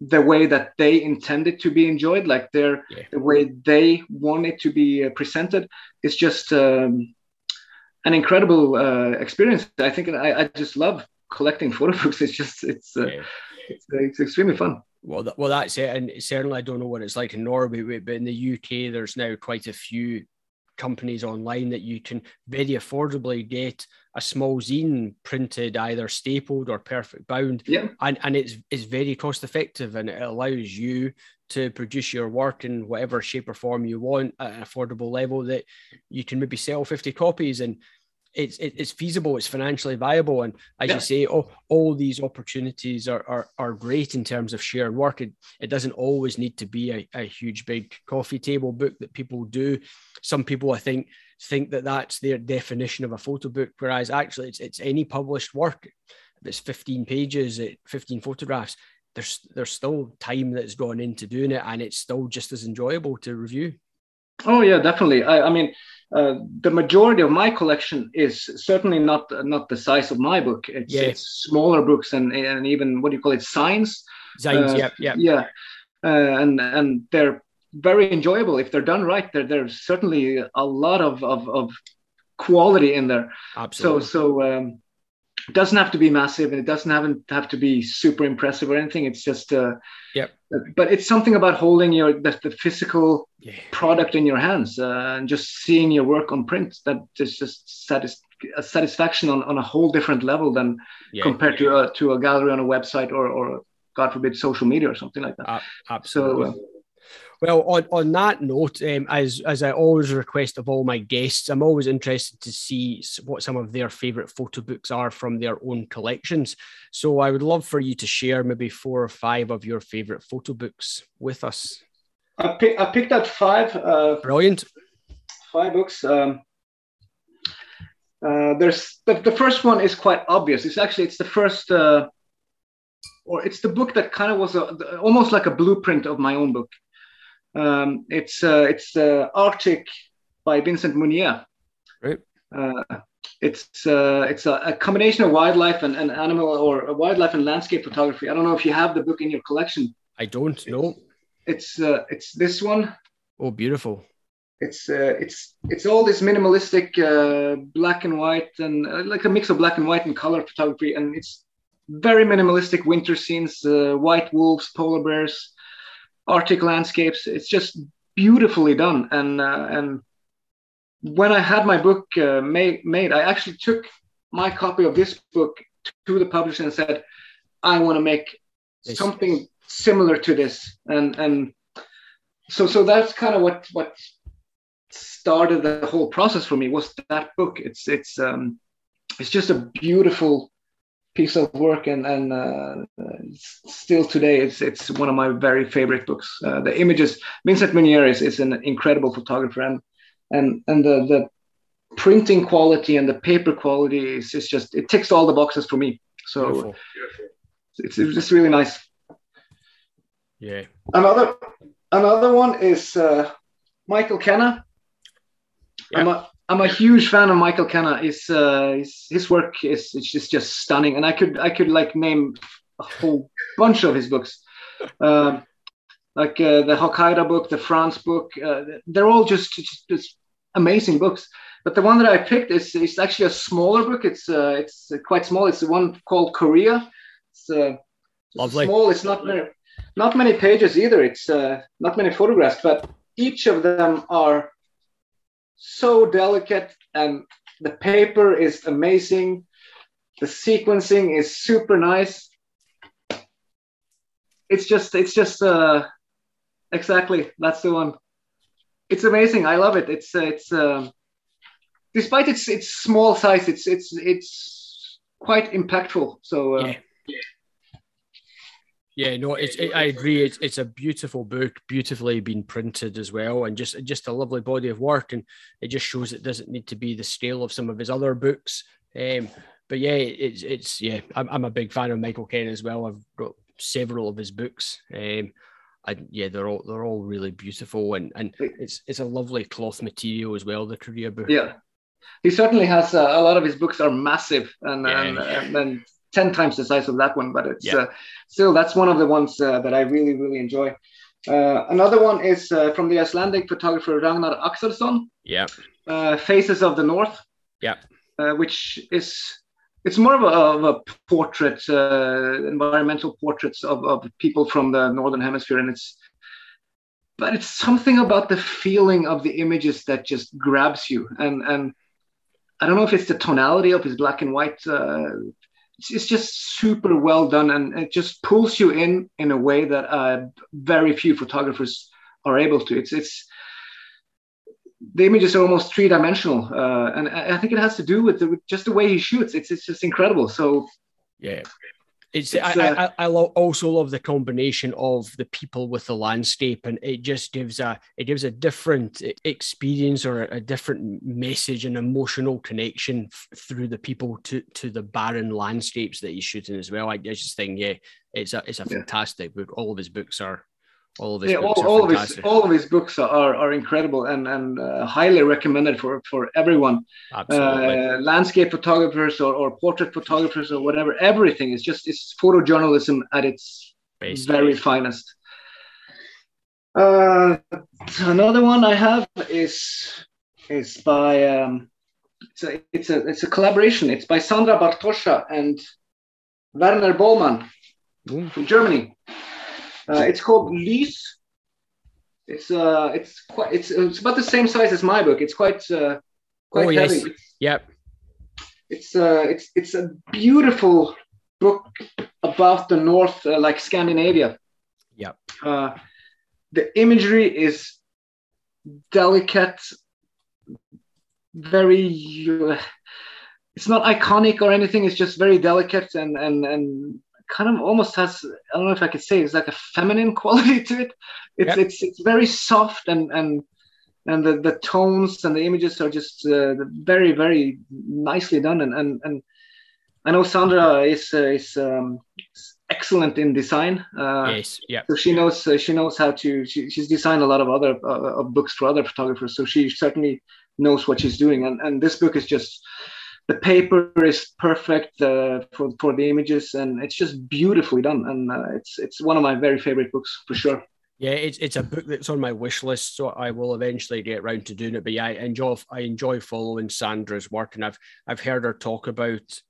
the way that they intended to be enjoyed, like their yeah. the way they want it to be uh, presented, is just um, an incredible uh, experience. I think I, I, just love collecting photo books. It's just it's uh, yeah. it's, uh, it's, extremely fun. Well, that, well, that's it. And certainly, I don't know what it's like in Norway, but in the UK, there's now quite a few companies online that you can very affordably get a small zine printed either stapled or perfect bound yeah. and and it's it's very cost effective and it allows you to produce your work in whatever shape or form you want at an affordable level that you can maybe sell 50 copies and it's it's feasible, it's financially viable, and as yeah. you say, all, all these opportunities are, are are great in terms of shared work. It, it doesn't always need to be a, a huge big coffee table book that people do. Some people, I think, think that that's their definition of a photo book, whereas actually it's it's any published work. If it's 15 pages, 15 photographs, there's there's still time that's gone into doing it, and it's still just as enjoyable to review. Oh yeah, definitely. I, I mean, uh, the majority of my collection is certainly not not the size of my book. It's, yeah. it's smaller books and and even what do you call it, zines. Zines, uh, yeah, yeah, yeah, uh, and and they're very enjoyable if they're done right. There, there's certainly a lot of of, of quality in there. Absolutely. So so um, it doesn't have to be massive and it doesn't have, have to be super impressive or anything. It's just uh, yep. But it's something about holding your the, the physical yeah. product in your hands uh, and just seeing your work on print. That is just satis- a satisfaction on, on a whole different level than yeah. compared to a to a gallery on a website or or God forbid social media or something like that. Uh, absolutely. So, uh, well, on, on that note, um, as as I always request of all my guests, I'm always interested to see what some of their favourite photo books are from their own collections. So I would love for you to share maybe four or five of your favourite photo books with us. I, pick, I picked out five. Uh, Brilliant. Five books. Um, uh, there's the, the first one is quite obvious. It's actually it's the first, uh, or it's the book that kind of was a, almost like a blueprint of my own book. Um, it's uh, it's uh, Arctic by Vincent Munier. Right. Uh, it's uh, it's a, a, combination of wildlife and, and animal or wildlife and landscape photography. I don't know if you have the book in your collection. I don't know. It's uh, it's this one. Oh, beautiful. It's uh, it's it's all this minimalistic uh, black and white and uh, like a mix of black and white and color photography, and it's very minimalistic winter scenes, uh, white wolves, polar bears, Arctic landscapes. It's just beautifully done. And uh, and when I had my book uh, made, made, I actually took my copy of this book to the publisher and said, I want to make yes. something similar to this. And and so so that's kind of what what started the whole process for me was that book. It's it's um it's just a beautiful piece of work and and uh, still today it's it's one of my very favorite books. Uh, the images vincent munier is, is an incredible photographer and and and the the printing quality and the paper quality is, is just it ticks all the boxes for me. So Beautiful. it's it's just really nice. Yeah. Another another one is uh, michael kenna. Yeah. I'm a, I'm a huge fan of Michael Kenna. His, uh, his his work is it's just just stunning, and I could I could like name a whole bunch of his books, um, like uh, the Hokkaido book, the France book. Uh, they're all just, just, just amazing books. But the one that I picked is is actually a smaller book. It's uh, it's quite small. It's the one called Korea. It's uh, Lovely. small. It's not very, not many pages either. It's uh, not many photographs, but each of them are so delicate and the paper is amazing. The sequencing is super nice. It's just, it's just, uh, exactly. That's the one. It's amazing. I love it. It's, uh, it's, uh, despite its its small size, it's it's it's quite impactful. So uh, yeah. Yeah, no, it's, it, I agree. It's, it's a beautiful book, beautifully been printed as well, and just just a lovely body of work. And it just shows it doesn't need to be the scale of some of his other books. Um, but yeah, it's it's yeah, I'm, I'm a big fan of Michael Kenna as well. I've got several of his books. Um, and yeah, they're all they're all really beautiful, and and it's it's a lovely cloth material as well. The Korea book. Yeah, he certainly has uh, a lot of his books are massive, and yeah, and, and, and 10 times the size of that one, but it's yeah. uh, still that's one of the ones uh, that I really, really enjoy. Uh, another one is uh, from the Icelandic photographer Ragnar Axelsson. Yeah. Uh, Faces of the North. Yeah. Uh, which is it's more of a, of a portrait, environmental portraits of, of people from the northern hemisphere, and it's but it's something about the feeling of the images that just grabs you and and i don't know if it's the tonality of his black and white uh, it's, just super well done and it just pulls you in in a way that uh, very few photographers are able to. It's it's the images are almost three dimensional uh, and i think it has to do with, the, with just the way he shoots. It's it's just incredible. So yeah it's, it's I, uh, I, I also love the combination of the people with the landscape, and it just gives a it gives a different experience or a, different message and emotional connection f- through the people to to the barren landscapes that he's shooting as well. I, I just think yeah, it's a it's a yeah. fantastic book. All of his books are all of his yeah, all, all of his all of his books are, are incredible and and uh, highly recommended for for everyone. Absolutely. Uh, landscape photographers or, or portrait photographers or whatever. Everything is just it's photojournalism at its very finest. Uh, another one I have is is by um, it's a it's a it's a collaboration. It's by Sandra Bartocha and Werner Bollmann from Germany. Uh, it's called Lys. It's uh, it's quite it's it's about the same size as my book. It's quite uh, quite oh, heavy. Yes. Yep. It's uh, it's it's a beautiful book about the North, uh, like Scandinavia. Yep. Uh, the imagery is delicate, very. Uh, it's not iconic or anything. It's just very delicate and and and kind of almost has I don't know if I could say it's like a feminine quality to it. It's yep. it's it's very soft and and and the, the tones and the images are just uh, very very nicely done and and, and I know Sandra is uh, is, um, excellent in design. Uh, yes, yeah. So she knows uh, she knows how to. She, she's designed a lot of other uh, books for other photographers. So she certainly knows what she's doing. And and this book is just the paper is perfect uh, for for the images, and it's just beautifully done. And uh, it's it's one of my very favorite books for sure. Yeah, it's, it's a book that's on my wish list, so I will eventually get around to doing it. But yeah, I enjoy I enjoy following Sandra's work, and I've I've heard her talk about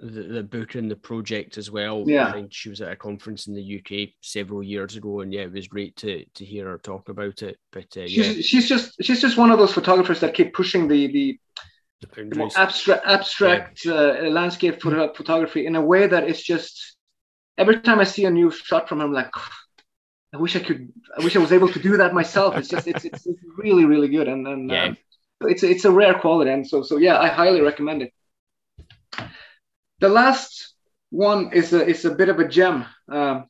the, the book and the project as well. Yeah, I think she was at a conference in the UK several years ago, and yeah, it was great to to hear her talk about it. But uh, she's, yeah, she's just she's just one of those photographers that keep pushing the the abstract abstract yeah. uh, landscape photo- photography in a way that it's just every time I see a new shot from him, I'm like, I wish I could, I wish I was able to do that myself. It's just, it's, it's, it's really, really good, and, and yeah. um, it's it's a rare quality, and so so yeah, I highly recommend it. The last one is a is a bit of a gem. Um,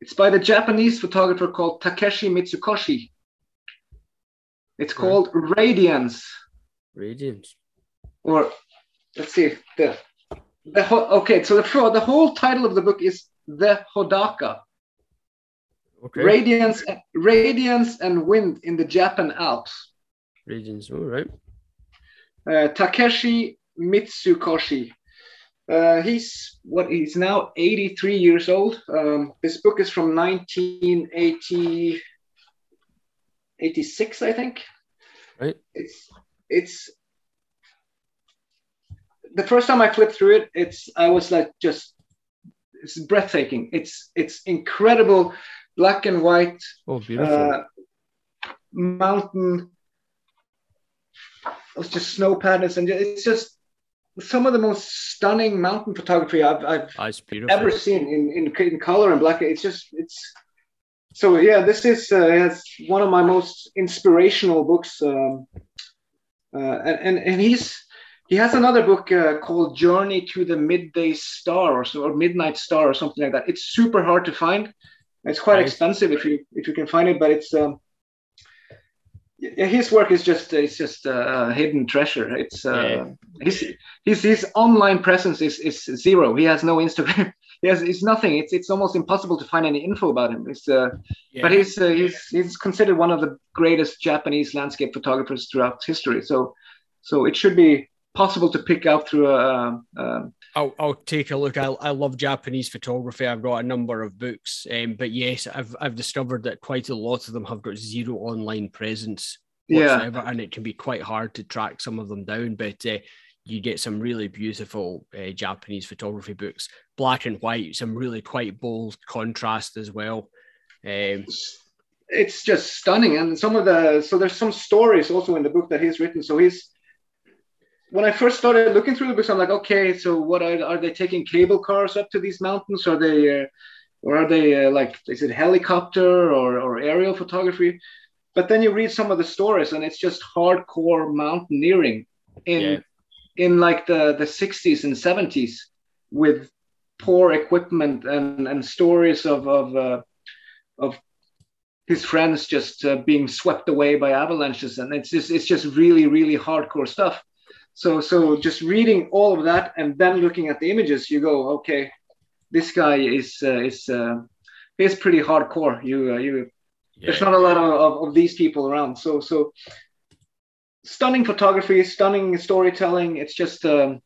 it's by the Japanese photographer called Takeshi Mizukoshi. It's called Radiance. Radiance or let's see the the okay so the the whole title of the book is the Hodaka. Okay. Radiance, radiance and wind in the Japan Alps. Radiance, all right. Uh, Takeshi Mizukoshi. Uh, he's what he's now 83 years old. Um, this book is from 1980, 86, I think. Right. It's it's the first time I flipped through it, it's I was like just it's breathtaking. It's it's incredible, black and white. Oh, beautiful. Uh, mountain. It's just snow patterns, and it's just some of the most stunning mountain photography I've, I've oh, ever seen in, in, in color and black. It's just it's so yeah. This is uh, one of my most inspirational books, um, and, and and he's he has another book uh, called Journey to the Midday Star or, so, or Midnight Star or something like that. It's super hard to find. It's quite expensive if you if you can find it, but it's um, his work is just it's just a hidden treasure. It's uh, yeah. his his his online presence is is zero. He has no Instagram. He has it's nothing. It's it's almost impossible to find any info about him. It's uh, yeah. but he's uh, he's he's considered one of the greatest Japanese landscape photographers throughout history. So so it should be possible to pick up through a. Um, um, I'll, I'll take a look. I, I love Japanese photography. I've got a number of books, um, but yes, I've I've discovered that quite a lot of them have got zero online presence whatsoever, yeah. and it can be quite hard to track some of them down. But uh, you get some really beautiful uh, Japanese photography books, black and white, some really quite bold contrast as well. Um, it's just stunning. And some of the so there's some stories also in the book that he's written. So he's when I first started looking through the books, I'm like, okay, so what are, are they taking cable cars up to these mountains? Are they, uh, or are they uh, like, is it helicopter or, or aerial photography? But then you read some of the stories, and it's just hardcore mountaineering in yeah. In like the the 60s and 70s with poor equipment and and stories of of uh, of his friends just uh, being swept away by avalanches, and it's just it's just really really hardcore stuff. So so just reading all of that and then looking at the images you go okay this guy is uh, is uh, is pretty hardcore. You uh, you yeah. there's not a lot of, of, of, these people around. So so stunning photography stunning storytelling it's just um,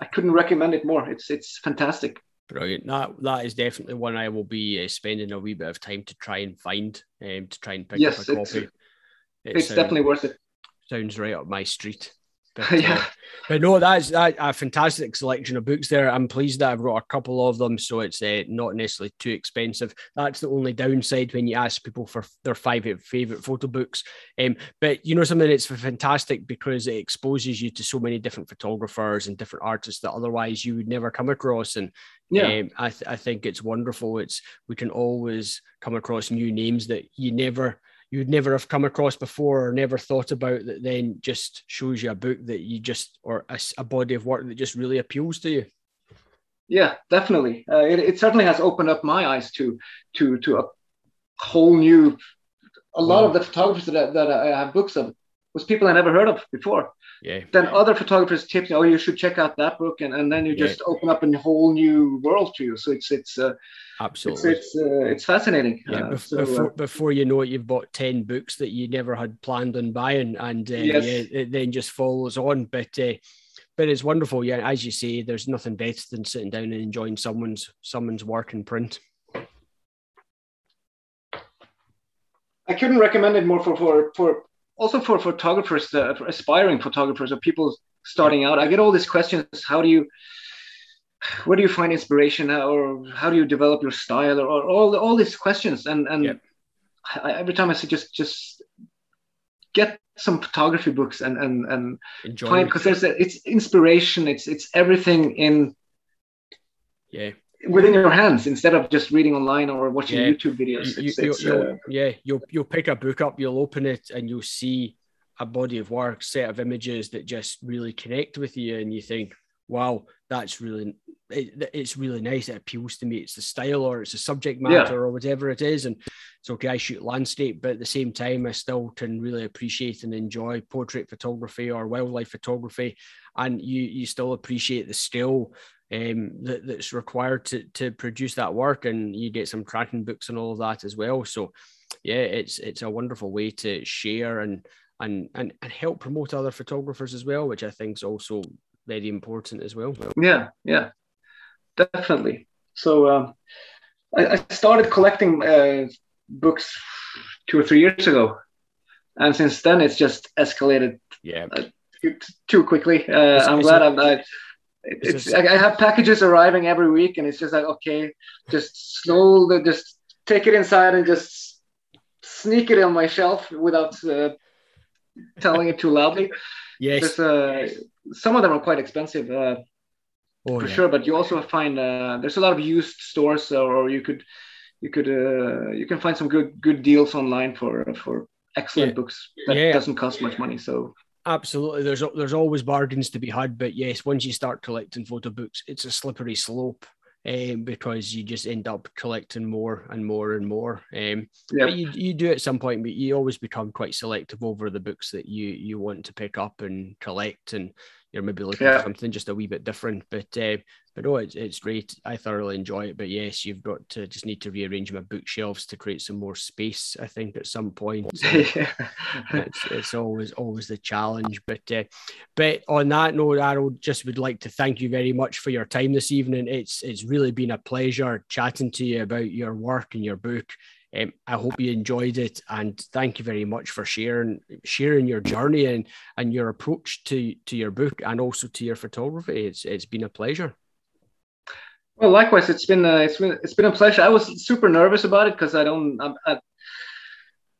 i couldn't recommend it more it's it's fantastic Brilliant. That that is definitely one I will be uh, spending a wee bit of time to try and find, um, to try and pick yes, up a copy. It's, it's definitely worth it. Sounds right up my street. But, yeah. Uh, but no, that's that, a fantastic selection of books there. I'm pleased that I've got a couple of them, so it's uh, not necessarily too expensive. That's the only downside when you ask people for their five favorite photo books. Um, but you know something, it's fantastic because it exposes you to so many different photographers and different artists that otherwise you would never come across. And yeah, um, I, th- I think it's wonderful. It's we can always come across new names that you never you'd never have come across before or never thought about that then just shows you a book that you just or a, a body of work that just really appeals to you. Yeah definitely. Uh, it, it, certainly has opened up my eyes to to to a whole new a lot wow. of the photographers that, that i have books of was people i never heard of before yeah then other photographers tipped me oh you should check out that book and, and then you just yeah. open up a whole new world to you so it's it's uh, Absolutely, it's it's, uh, it's fascinating. Yeah, uh, so, before, uh, before you know it, you've bought ten books that you never had planned on buying, and uh, yes. yeah, it then just follows on. But uh, but it's wonderful. Yeah, as you say, there's nothing better than sitting down and enjoying someone's someone's work in print. I couldn't recommend it more for for for also for photographers, uh, for aspiring photographers or people starting out. I get all these questions: How do you where do you find inspiration? Or how do you develop your style? Or, or all all these questions. And and yep. I, every time I say just just get some photography books and and and Enjoy find because there's a, it's inspiration. It's it's everything in yeah within your hands instead of just reading online or watching yeah. YouTube videos. You, it's, it's, uh, yeah, you'll you'll pick a book up, you'll open it, and you'll see a body of work, set of images that just really connect with you, and you think, wow, that's really it, it's really nice. It appeals to me. It's the style or it's the subject matter yeah. or whatever it is. And it's okay. I shoot landscape, but at the same time, I still can really appreciate and enjoy portrait photography or wildlife photography. And you you still appreciate the skill um, that, that's required to to produce that work. And you get some cracking books and all of that as well. So yeah, it's it's a wonderful way to share and and and, and help promote other photographers as well, which I think is also very important as well. Yeah, yeah, definitely. So um, I, I, started collecting uh, books two or three years ago, and since then it's just escalated. Yeah. Uh, too quickly. Uh, I'm glad I'm. I, it's, it's, I have packages arriving every week, and it's just like okay, just slowly, just take it inside and just sneak it on my shelf without uh, telling it too loudly. Yes. Uh, some of them are quite expensive, uh, oh, for yeah. sure. But you also find uh, there's a lot of used stores, or you could you could uh, you can find some good good deals online for for excellent yeah. books that yeah. doesn't cost much money. So absolutely, there's there's always bargains to be had. But yes, once you start collecting photo books, it's a slippery slope um, because you just end up collecting more and more and more. Um, yep. you, you do at some point, but you always become quite selective over the books that you you want to pick up and collect, and you're maybe looking yeah. for something just a wee bit different. But uh, but oh, it's, it's great. I thoroughly enjoy it. But yes, you've got to just need to rearrange my bookshelves to create some more space. I think at some point. it's, it's always always the challenge. But uh, but on that note, Arild, just would like to thank you very much for your time this evening. It's it's really been a pleasure chatting to you about your work and your book. Um, I hope you enjoyed it, and thank you very much for sharing sharing your journey and and your approach to to your book and also to your photography. It's it's been a pleasure. Well, likewise, it's been uh, it's been it's been a pleasure. I was super nervous about it because I don't I'm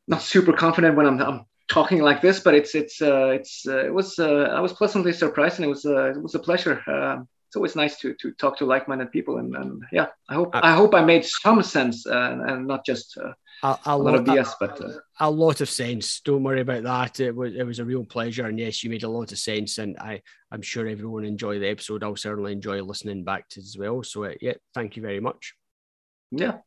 not super confident when I'm, I'm talking like this, but it's it's uh, it's uh, it was uh, I was pleasantly surprised, and it was uh, it was a pleasure. Uh, it's always nice to to talk to like-minded people, and, and yeah, I hope I, I hope I made some sense and, and not just uh, a, a, lot, of BS, but a lot of sense. Don't worry about that. It was it was a real pleasure, and yes, you made a lot of sense, and I I'm sure everyone enjoyed the episode. I'll certainly enjoy listening back to as well. So uh, yeah, thank you very much. Yeah,